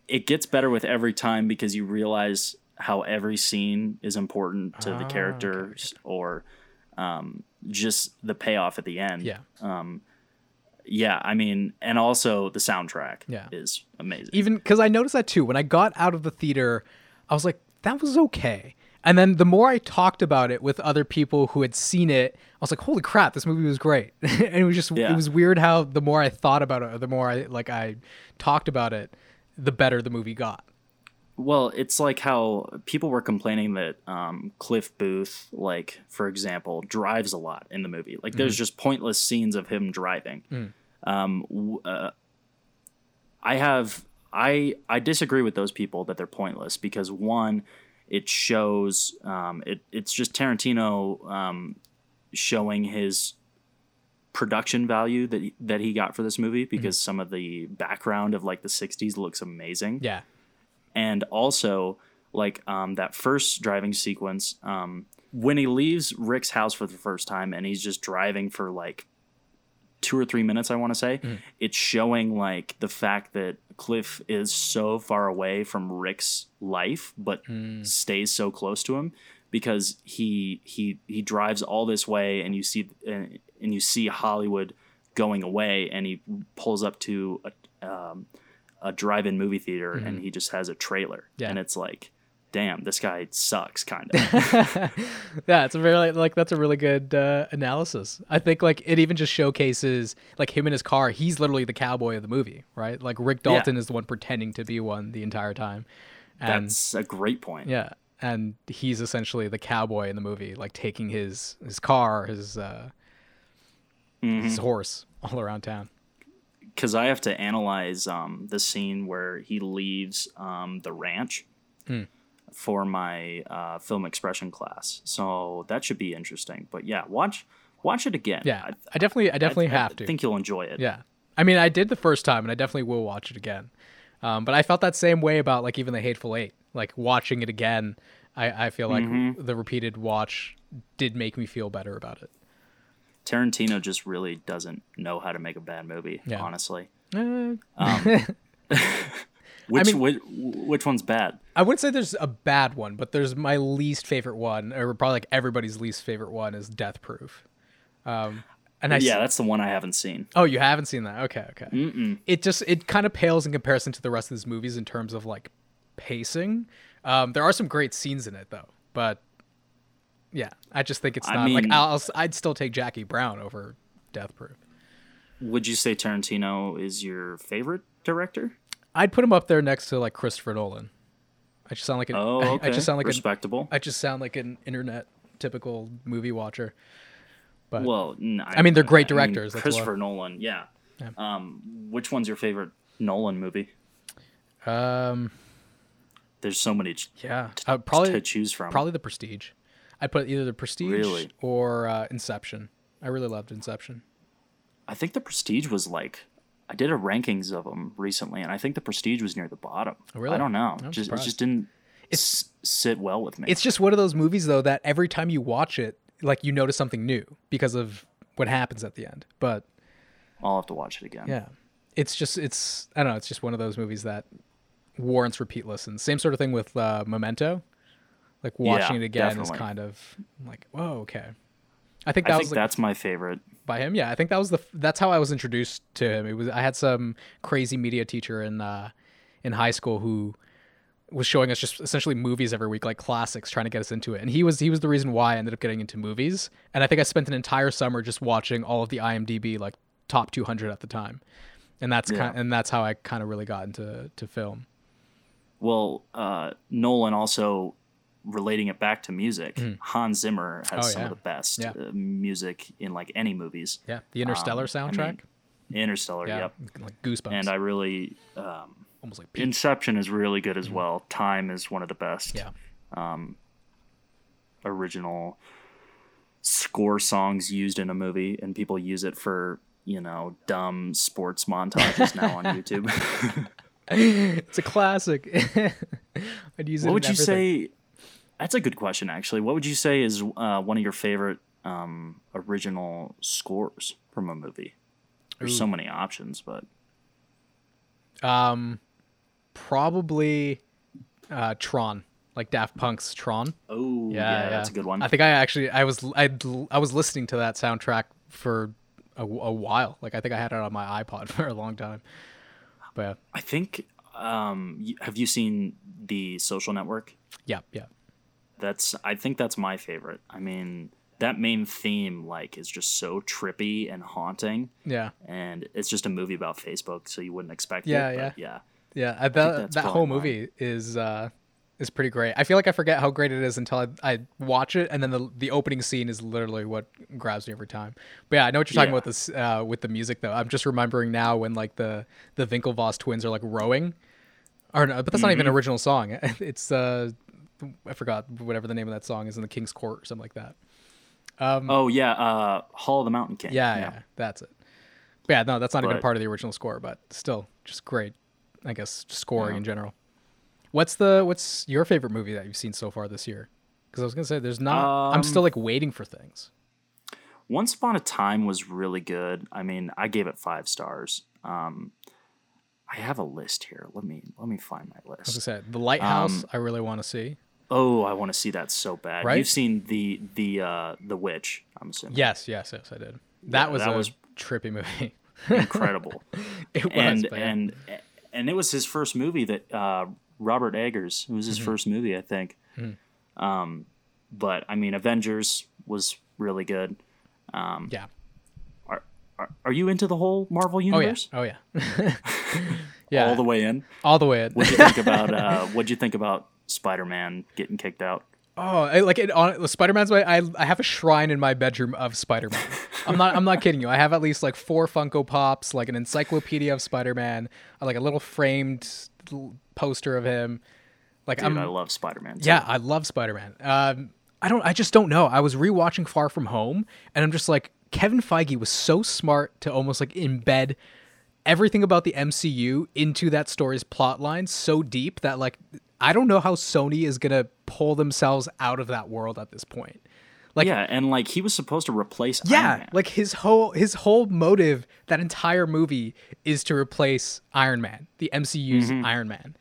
it gets better with every time because you realize how every scene is important to Ah, the characters or um, just the payoff at the end. Yeah. Yeah, I mean, and also the soundtrack Yeah. is amazing. Even because I noticed that too. When I got out of the theater, I was like, that was okay. And then the more I talked about it with other people who had seen it, I was like, holy crap, this movie was great. (laughs) and it was just, Yeah. it was weird how the more I thought about it, or the more I like I talked about it, the better the movie got. Well, it's like how people were complaining that um, Cliff Booth, like for example, drives a lot in the movie. Like there's just pointless scenes of him driving. Um, uh, I have I I disagree with those people that they're pointless because one, it shows um, it it's just Tarantino um, showing his production value that he, that he got for this movie because some of the background of like the 60s looks amazing Yeah. And also like um, that first driving sequence um, when he leaves Rick's house for the first time and he's just driving for like two or three minutes, I want to say. It's showing like the fact that Cliff is so far away from Rick's life, but stays so close to him because he he he drives all this way, and you see and, and you see Hollywood going away, and he pulls up to a, um, a drive-in movie theater, and he just has a trailer, Yeah. and it's like. Damn, this guy sucks, kind of. (laughs) Yeah, it's a very like that's a really good uh, analysis. I think like it even just showcases like him in his car. He's literally the cowboy of the movie, right? Like Rick Yeah. Dalton is the one pretending to be one the entire time. And That's a great point. yeah, and he's essentially the cowboy in the movie, like taking his his car, his uh, Mm-hmm. his horse all around town. Because I have to analyze um, the scene where he leaves um, the ranch Hmm. for my uh, film expression class. So that should be interesting. But yeah, watch watch it again. Yeah, I, definitely, I definitely I, have I to. I think you'll enjoy it. Yeah. I mean, I did the first time, and I definitely will watch it again. Um, but I felt that same way about like even the Hateful Eight. Like watching it again, I, I feel like Mm-hmm. the repeated watch did make me feel better about it. Tarantino just really doesn't know how to make a bad movie. Yeah. Honestly, Uh, (laughs) (laughs) which, mean- which which one's bad? I wouldn't say there's a bad one, but there's my least favorite one, or probably like everybody's least favorite one is Death Proof. Um, and I s- yeah, that's the one I haven't seen. Oh, you haven't seen that? Okay, okay. It just it kind of pales in comparison to the rest of these movies in terms of like pacing. Um, there are some great scenes in it though, but yeah, I just think it's I not like I'll, I'd still take Jackie Brown over Death Proof. Would you say Tarantino is your favorite director? I'd put him up there next to like Christopher Nolan. I just sound like an Oh, okay. (laughs) I just sound like an, respectable. I just sound like an internet typical movie watcher. But well, I mean, they're great directors, that's Christopher why. Nolan, yeah. Um, which one's your favorite Nolan movie? um, There's so many ch- yeah, uh, probably to choose from. Probably The Prestige. I'd put either The Prestige Really? or uh, Inception. I really loved Inception. I think The Prestige was like. I did a rankings of them recently, and I think The Prestige was near the bottom. Oh, really? I don't know. I'm just it just didn't s- sit well with me. It's just one of those movies though that every time you watch it, like you notice something new because of what happens at the end. But I'll have to watch it again. yeah, it's just it's I don't know. It's just one of those movies that warrants repeat listens. Same sort of thing with uh, Memento. Like watching Yeah, it again is kind of like whoa okay. I think that I was think like, that's my favorite. by him. Yeah, I think that was the that's how I was introduced to him. It was I had some crazy media teacher in uh, in high school who was showing us just essentially movies every week, like classics, trying to get us into it. And he was he was the reason why I ended up getting into movies. And I think I spent an entire summer just watching all of the IMDb like top 200 at the time. And that's Yeah. kind and that's how I kind of really got into to film. Well, uh, Nolan also relating it back to music. Hans Zimmer has Mm. Oh, some yeah. of the best Yeah. uh, music in like any movies. Yeah, the Interstellar Um, I mean, soundtrack. Interstellar, yeah, yep. like goosebumps. And I really, um, almost like peak. Inception is really good as well. Time is one of the best yeah. original score songs used in a movie, and people use it for you know dumb sports montages now on (laughs) YouTube. (laughs) It's a classic. (laughs) I'd use it what would you everything. say? That's a good question, actually. What would you say is uh, one of your favorite um, original scores from a movie? There's so many options, but Um, probably uh, Tron, like Daft Punk's Tron. oh Yeah, yeah, yeah, that's a good one. I think I actually I was I I was listening to that soundtrack for a, a while. Like I think I had it on my iPod (laughs) for a long time. But I think. Um, have you seen the Social Network? yeah, yeah, That's. I think that's my favorite. I mean, that main theme like is just so trippy and haunting, yeah, and it's just a movie about Facebook, so you wouldn't expect Yeah, it. yeah. But yeah. yeah. I, that that's that whole movie is uh is pretty great. I feel like I forget how great it is until I, I watch it, and then the the opening scene is literally what grabs me every time. But yeah, I know what you're talking Yeah. about this uh, with the music though. I'm just remembering now when like the the Winklevoss twins are like rowing, or no, but that's not even Mm-hmm. an original song. (laughs) It's uh I forgot whatever the name of that song is in the King's Court or something like that. Oh yeah, uh, Hall of the Mountain King. Yeah, yeah, that's it. But yeah, no, that's not even But- part of the original score, but still, just great. I guess scoring Yeah. in general. What's the what's your favorite movie that you've seen so far this year? Because I was gonna say there's not. I'm Um, still like waiting for things. Once Upon a Time was really good. I mean, I gave it five stars. Um, I have a list here. Let me let me find my I was list. gonna say The Lighthouse. Um, I really want to see. Oh, I want to see that so bad. Right? You've seen the the uh, the Witch. I'm assuming. Yes, yes, yes, I did. That Yeah, was that a was- trippy movie. (laughs) incredible. it was, and and and it was his first movie that uh, Robert Eggers. It was Mm-hmm. his first movie, I think. Um, but I mean, Avengers was really good. yeah. Are, are are you into the whole Marvel Oh yeah. universe? Oh yeah. (laughs) (laughs) yeah. All the way in. all the way in. What'd you think about uh, What'd you think about Spider Man getting kicked out? Oh, I, like it on Spider Man's way. I I have a shrine in my bedroom of Spider Man. I'm not I'm not kidding you. I have at least like four Funko Pops, like an encyclopedia of Spider Man, like a little framed poster of him. Like Dude, I'm I love Spider Man. yeah, I love Spider Man. Um, I don't. I just don't know. I was rewatching Far From Home, and I'm just like Kevin Feige was so smart to almost like embed everything about the MCU into that story's plot line so deep that like I don't know how Sony is gonna pull themselves out of that world at this point. Like yeah, and like he was supposed to replace Iron yeah, like his whole his whole motive that entire movie is to replace Iron Man, the MCU's Mm-hmm. Iron Man.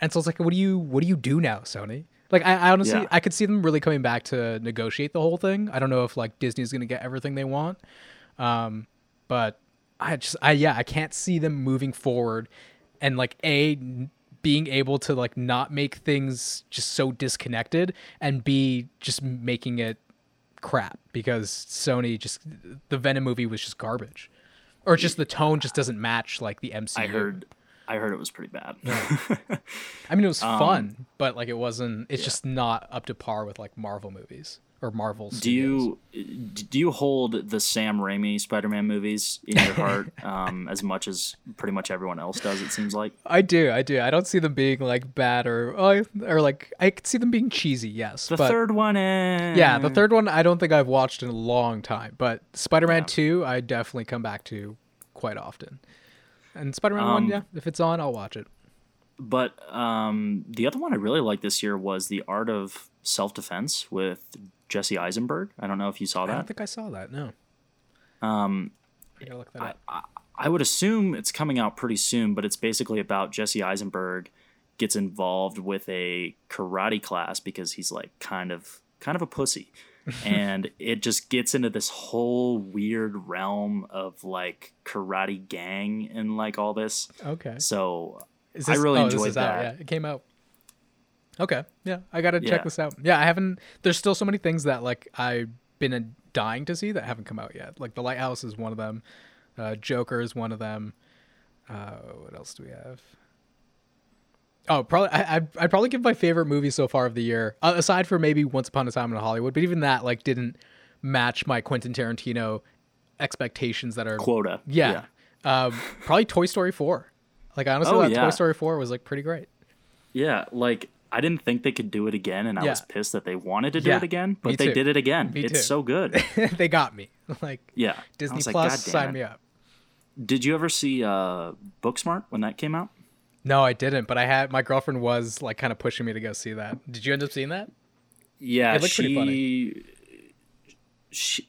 And so it's like, what do you what do you do now, Sony? Like I, I honestly Yeah. I could see them really coming back to negotiate the whole thing. I don't know if like Disney's gonna get everything they want. Um, but I just I yeah, I can't see them moving forward and like a being able to like not make things just so disconnected and b just making it crap because Sony just the Venom movie was just garbage. Or just the tone just doesn't match like the MCU. I heard, I heard it was pretty bad. (laughs) I mean it was Um, fun, but like it wasn't it's just not up to par with like Marvel movies or Marvel do you do you hold the Sam Raimi Spider-Man movies in your heart (laughs) um, as much as pretty much everyone else does? It seems like. I do, I do. I don't see them being like bad or oh, or like I could see them being cheesy, yes. The third one, eh. Yeah, the third one I don't think I've watched in a long time, but Spider-Man 2 I definitely come back to quite often. And Spider-Man 1, Um, yeah, if it's on, I'll watch it. But um, the other one I really liked this year was The Art of Self-Defense with Jesse Eisenberg. I don't know if you saw that. I don't think I saw that. No. Um, I look that up. I would assume it's coming out pretty soon, but it's basically about Jesse Eisenberg gets involved with a karate class because he's like kind of kind of a pussy. (laughs) and it just gets into this whole weird realm of like karate gang and like all this. Okay. So Is I really oh, this enjoyed is out, that. Yeah, it came out. Okay. Yeah, I gotta check Yeah. this out. Yeah, I haven't. There's still so many things that like I've been dying to see that haven't come out yet. Like The Lighthouse is one of them. Uh, Joker is one of them. Uh, what else do we have? Oh, probably. I, I'd, I'd probably give my favorite movie so far of the year, uh, aside from maybe Once Upon a Time in Hollywood. But even that, like, didn't match my Quentin Tarantino expectations that are quota. yeah. Um, probably Toy Story 4. Like, I honestly Oh, thought yeah. Toy Story 4 was, like, pretty great. Yeah, like I didn't think they could do it again, and I Yeah. was pissed that they wanted to do Yeah, it again, but they did it again. Me it's too. so good. (laughs) they got me. (laughs) Like, Yeah, Disney like, Plus, "God sign it." me up. Did you ever see uh, Booksmart when that came out? No, I didn't, but I had my girlfriend was like kind of pushing me to go see that. Did you end up seeing that? Yeah, It looked pretty funny. she,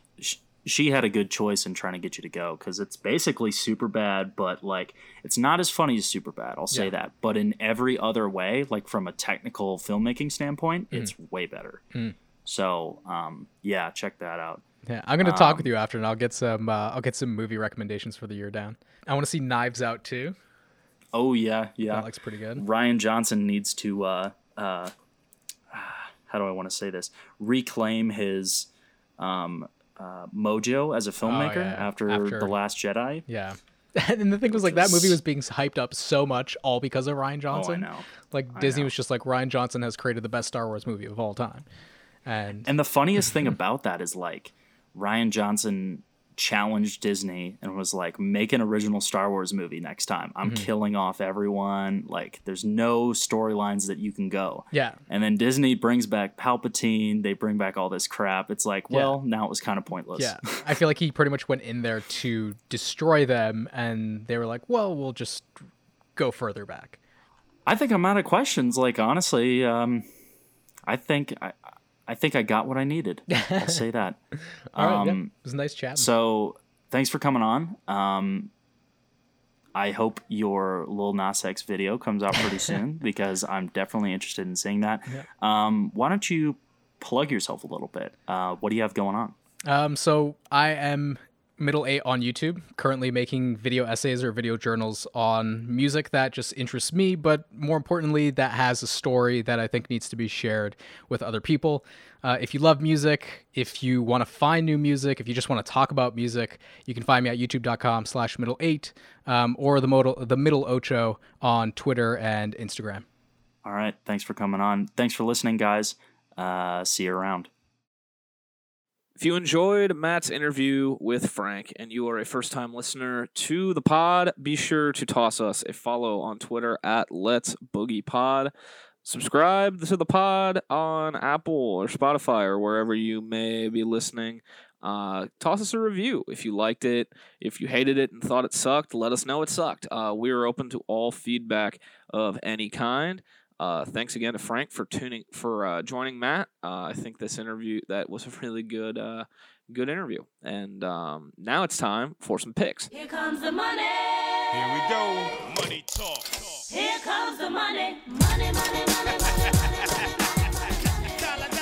she had a good choice in trying to get you to go because it's basically super bad, but like it's not as funny as super bad. I'll say Yeah. that. But in every other way, like from a technical filmmaking standpoint, Mm-hmm. it's way better. Mm. So um, yeah, check that out. Yeah, I'm gonna talk Um, with you after, and I'll get some. Uh, I'll get some movie recommendations for the year down. I want to see Knives Out too. Oh yeah, yeah. That looks pretty good. Rian Johnson needs to uh, uh, (sighs) how do I want to say this? Reclaim his um, uh, mojo as a filmmaker Oh, yeah, after, After- the Last Jedi. Yeah. (laughs) and the thing was like that movie was- being hyped up so much all because of Rian Johnson. know. Like Disney know. was just like Rian Johnson has created the best Star Wars movie of all time. And, And the funniest thing (laughs) about that is like Rian Johnson challenged Disney and was like, make an original Star Wars movie next time. I'm Mm-hmm. killing off everyone. Like, there's no storylines that you can go. yeah. And then Disney brings back Palpatine. They bring back all this crap. It's like, Yeah. well, now it was kind of pointless. Yeah. (laughs) I feel like he pretty much went in there to destroy them and they were like, "Well, we'll just go further back." I think I'm out of questions. Like, honestly, um, I think I, I think I got what I needed. (laughs) I'll say that. (laughs) All right, yeah. Um, It was a nice chat. So thanks for coming on. Um, I hope your Lil Nas X video comes out pretty (laughs) soon because I'm definitely interested in seeing that. Um, why don't you plug yourself a little bit? Uh, what do you have going on? Um, so I am middle eight on YouTube, currently making video essays or video journals on music that just interests me, but more importantly, that has a story that I think needs to be shared with other people. Uh, if you love music, if you want to find new music, if you just want to talk about music, you can find me at youtube.com slash middle eight um, or the modal the middle ocho on Twitter and Instagram. All right. Thanks for coming on. Thanks for listening, guys. Uh, see you around. If you enjoyed Matt's interview with Frank and you are a first time listener to the pod, be sure to toss us a follow on Twitter at Let's Boogie Pod. Subscribe to the pod on Apple or Spotify or wherever you may be listening. Uh, toss us a review if you liked it. If you hated it and thought it sucked, let us know it sucked. Uh, we are open to all feedback of any kind. Uh, thanks again to Frank for tuning for uh, joining Matt. Uh, I think this interview that was a really good uh, good interview. And um, now it's time for some picks. Here comes the money. Here we go. Money talk. Here comes the money. Money, money, money, money, money, money.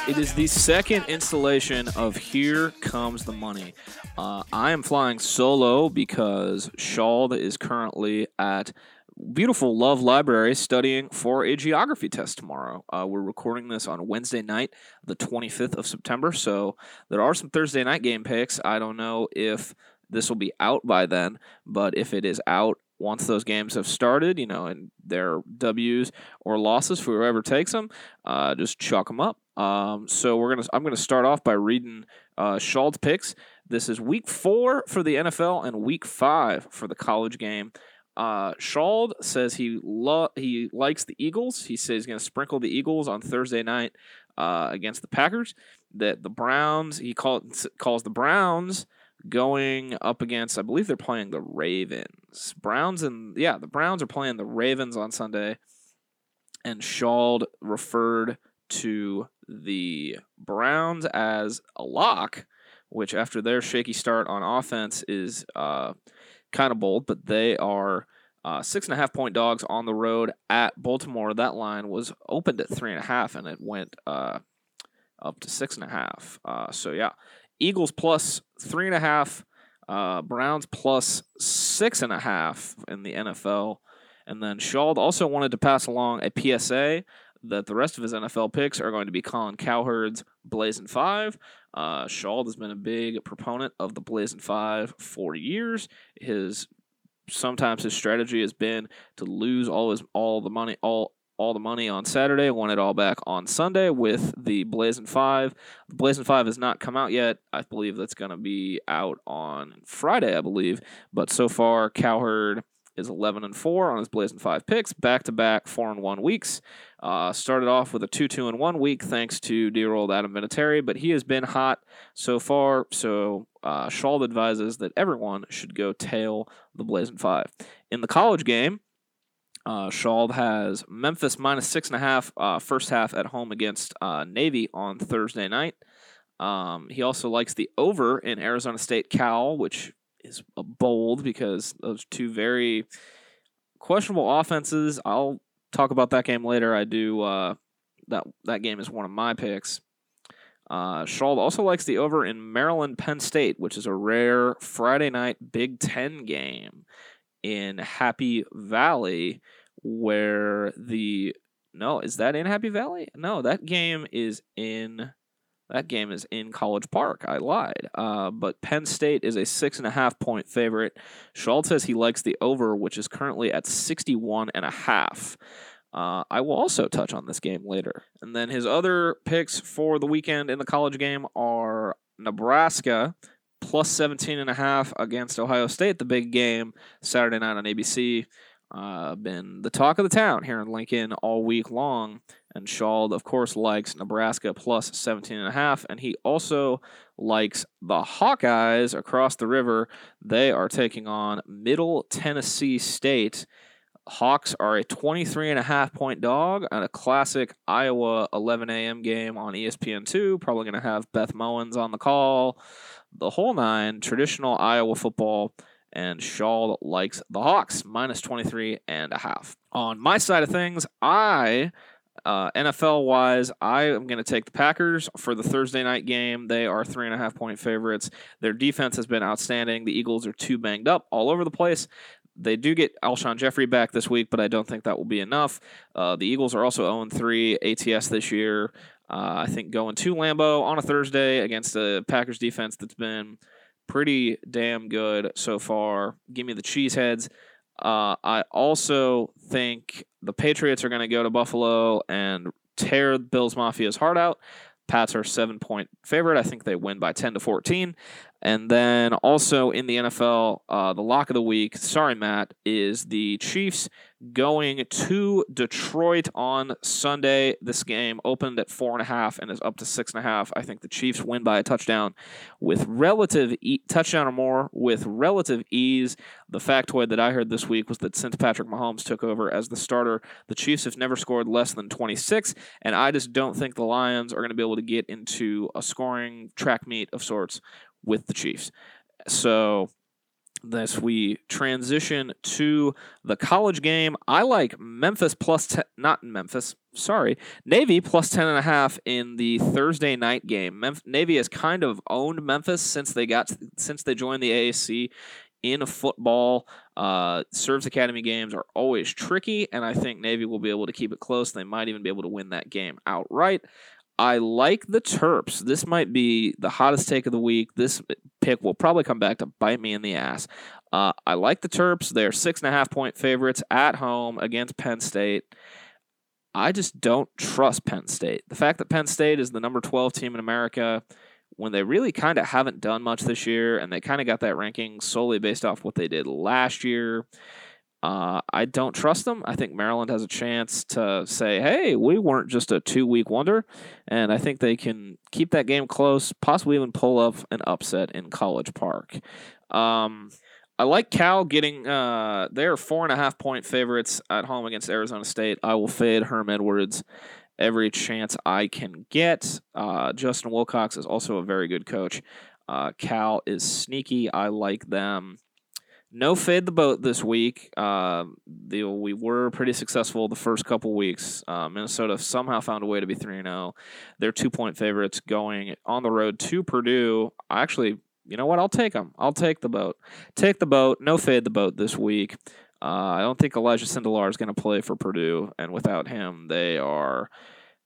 It is the second installation of Here Comes the Money. Uh, I am flying solo because Shald is currently at beautiful Love Library studying for a geography test tomorrow. Uh, we're recording this on Wednesday night, the 25th of September, so there are some Thursday night game picks. I don't know if this will be out by then, but if it is out once those games have started, you know, and their W's or losses for whoever takes them, uh, just chalk them up. Um, so we're gonna, I'm gonna start off by reading uh, picks. This is week four for the NFL and week five for the college game. Uh, Schald says he lo- he likes the Eagles. He says he's going to sprinkle the Eagles on Thursday night uh, against the Packers. That the Browns he call, calls the Browns going up against. I believe they're playing the Ravens. Browns and yeah, the Browns are playing the Ravens on Sunday. And Schald referred to the Browns as a lock, which after their shaky start on offense is uh, kind of bold, but they are uh, six and a half point dogs on the road at Baltimore. That line was opened at three and a half, and it went uh, up to six and a half. Uh, so yeah, Eagles plus three and a half, uh, Browns plus six and a half in the NFL. And then Schald also wanted to pass along a PSA that the rest of his NFL picks are going to be Colin Cowherd's Blazing Five. Uh, Schald has been a big proponent of the Blazing Five for years. His sometimes his strategy has been to lose all his all the money all all the money on Saturday, won it all back on Sunday with the Blazing Five. The Blazing Five has not come out yet. I believe that's going to be out on Friday, I believe. But so far, Cowherd is 11 and 4 on his Blazing 5 picks, back to back 4 and 1 weeks. Uh, started off with a 2 2 and 1 week thanks to dear old Adam Vinatieri, but he has been hot so far. So uh, advises that everyone should go tail the Blazing 5. In the college game, Uh, has Memphis minus six and a half uh, first half at home against uh, Navy on Thursday night. Um, he also likes the over in Arizona State Cal, which is bold because those two very questionable offenses. I'll talk about that game later. I do uh, that that game is one of my picks. Uh, also likes the over in Maryland Penn State, which is a rare Friday night Big Ten game in Happy Valley, where the no is that in Happy Valley? No, that game is in that game is in College Park. I lied. Uh, but Penn State is a six and a half point favorite. Schald says he likes the over, which is currently at 61 and a half. Uh, I will also touch on this game later. And then his other picks for the weekend in the college game are Nebraska plus 17 and a half against Ohio State, the big game Saturday night on ABC. Uh, been the talk of the town here in Lincoln all week long. And Schald, of course, likes Nebraska plus 17 and a half. And he also likes the Hawkeyes across the river. They are taking on Middle Tennessee State. Hawks are a 23 and a half point dog at a classic Iowa 11 a.m. game on E ESPN2. Probably going to have Beth Mowins on the call. The whole nine, traditional Iowa football. And Shaw likes the Hawks minus 23 and a half. On my side of things, I uh, NFL wise, I am going to take the Packers for the Thursday night game. They are three and a half point favorites. Their defense has been outstanding. The Eagles are too banged up all over the place. They do get Alshon Jeffery back this week, but I don't think that will be enough. Uh, the Eagles are also 0 3 ATS this year. Uh, I think going to Lambeau on a Thursday against a Packers defense that's been pretty damn good so far. Give me the Cheeseheads. Uh, I also think the Patriots are going to go to Buffalo and tear the Bills Mafia's heart out. Pats are seven point favorite. I think they win by 10 to 14. And then also in the NFL, uh, the lock of the week, sorry, Matt, is the Chiefs going to Detroit on Sunday. This game opened at four and a half and is up to six and a half. I think the Chiefs win by a touchdown with relative e- touchdown or more with relative ease. The factoid that I heard this week was that since Patrick Mahomes took over as the starter, the Chiefs have never scored less than 26, and I just don't think the Lions are going to be able to get into a scoring track meet of sorts with the Chiefs. So as we transition to the college game, I like Memphis plus ten, not in Memphis, sorry, Navy plus ten and a half in the Thursday night game. Memf- Navy has kind of owned Memphis since they got since they joined the AAC in football. Uh, Service Academy games are always tricky, and I think Navy will be able to keep it close. They might even be able to win that game outright. I like the Terps. This might be the hottest take of the week. This pick will probably come back to bite me in the ass. Uh, I like the Terps. They're six and a half point favorites at home against Penn State. I just don't trust Penn State. The fact that Penn State is the number 12 team in America when they really kind of haven't done much this year and they kind of got that ranking solely based off what they did last year. Uh, I don't trust them. I think Maryland has a chance to say, hey, we weren't just a two week wonder. And I think they can keep that game close, possibly even pull up an upset in College Park. Um, I like Cal getting, uh, they're four and a half point favorites at home against Arizona State. I will fade Herm Edwards every chance I can get. Uh, Justin Wilcox is also a very good coach. Uh, Cal is sneaky. I like them. No fade the boat this week. Uh, the, we were pretty successful the first couple weeks. Uh, Minnesota somehow found a way to be 3 0. They're two point favorites going on the road to Purdue. I actually, you know what? I'll take them. I'll take the boat. Take the boat. No fade the boat this week. Uh, I don't think Elijah Sindelar is going to play for Purdue, and without him, they are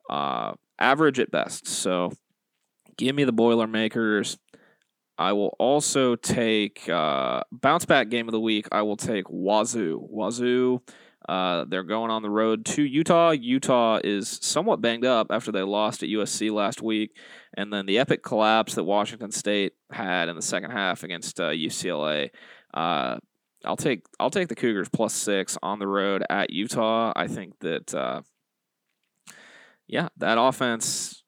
uh, average at best. So give me the Boilermakers. I will also take uh, bounce back game of the week. I will take Wazoo. Wazoo. Uh, they're going on the road to Utah. Utah is somewhat banged up after they lost at USC last week, and then the epic collapse that Washington State had in the second half against uh, UCLA. Uh, I'll take I'll take the Cougars plus six on the road at Utah. I think that uh, yeah, that offense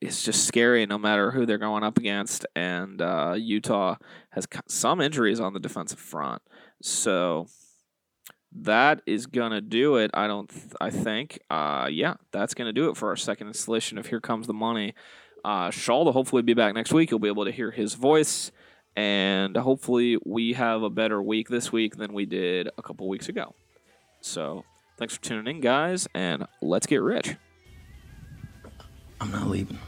is just scary no matter who they're going up against. And uh, Utah has some injuries on the defensive front. So that is gonna do it. I don't. Th- I think. Uh, yeah, that's gonna do it for our second installation of Here Comes the Money. Uh, Shaw will hopefully be back next week. You'll be able to hear his voice, and hopefully we have a better week this week than we did a couple weeks ago. So thanks for tuning in, guys, and let's get rich. I'm not leaving.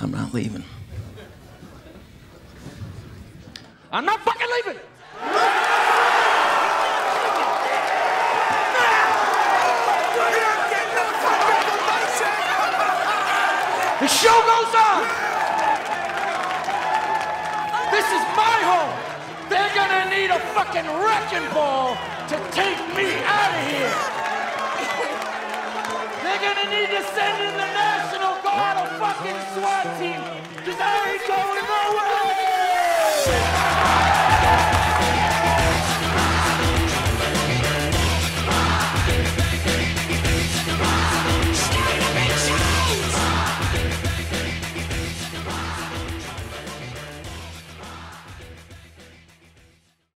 I'm not leaving. I'm not fucking leaving. The show goes on. This is my home. They're gonna need a fucking wrecking ball to take me out of here. They're gonna need to send in the National Guard or fucking SWAT team, because I ain't going nowhere.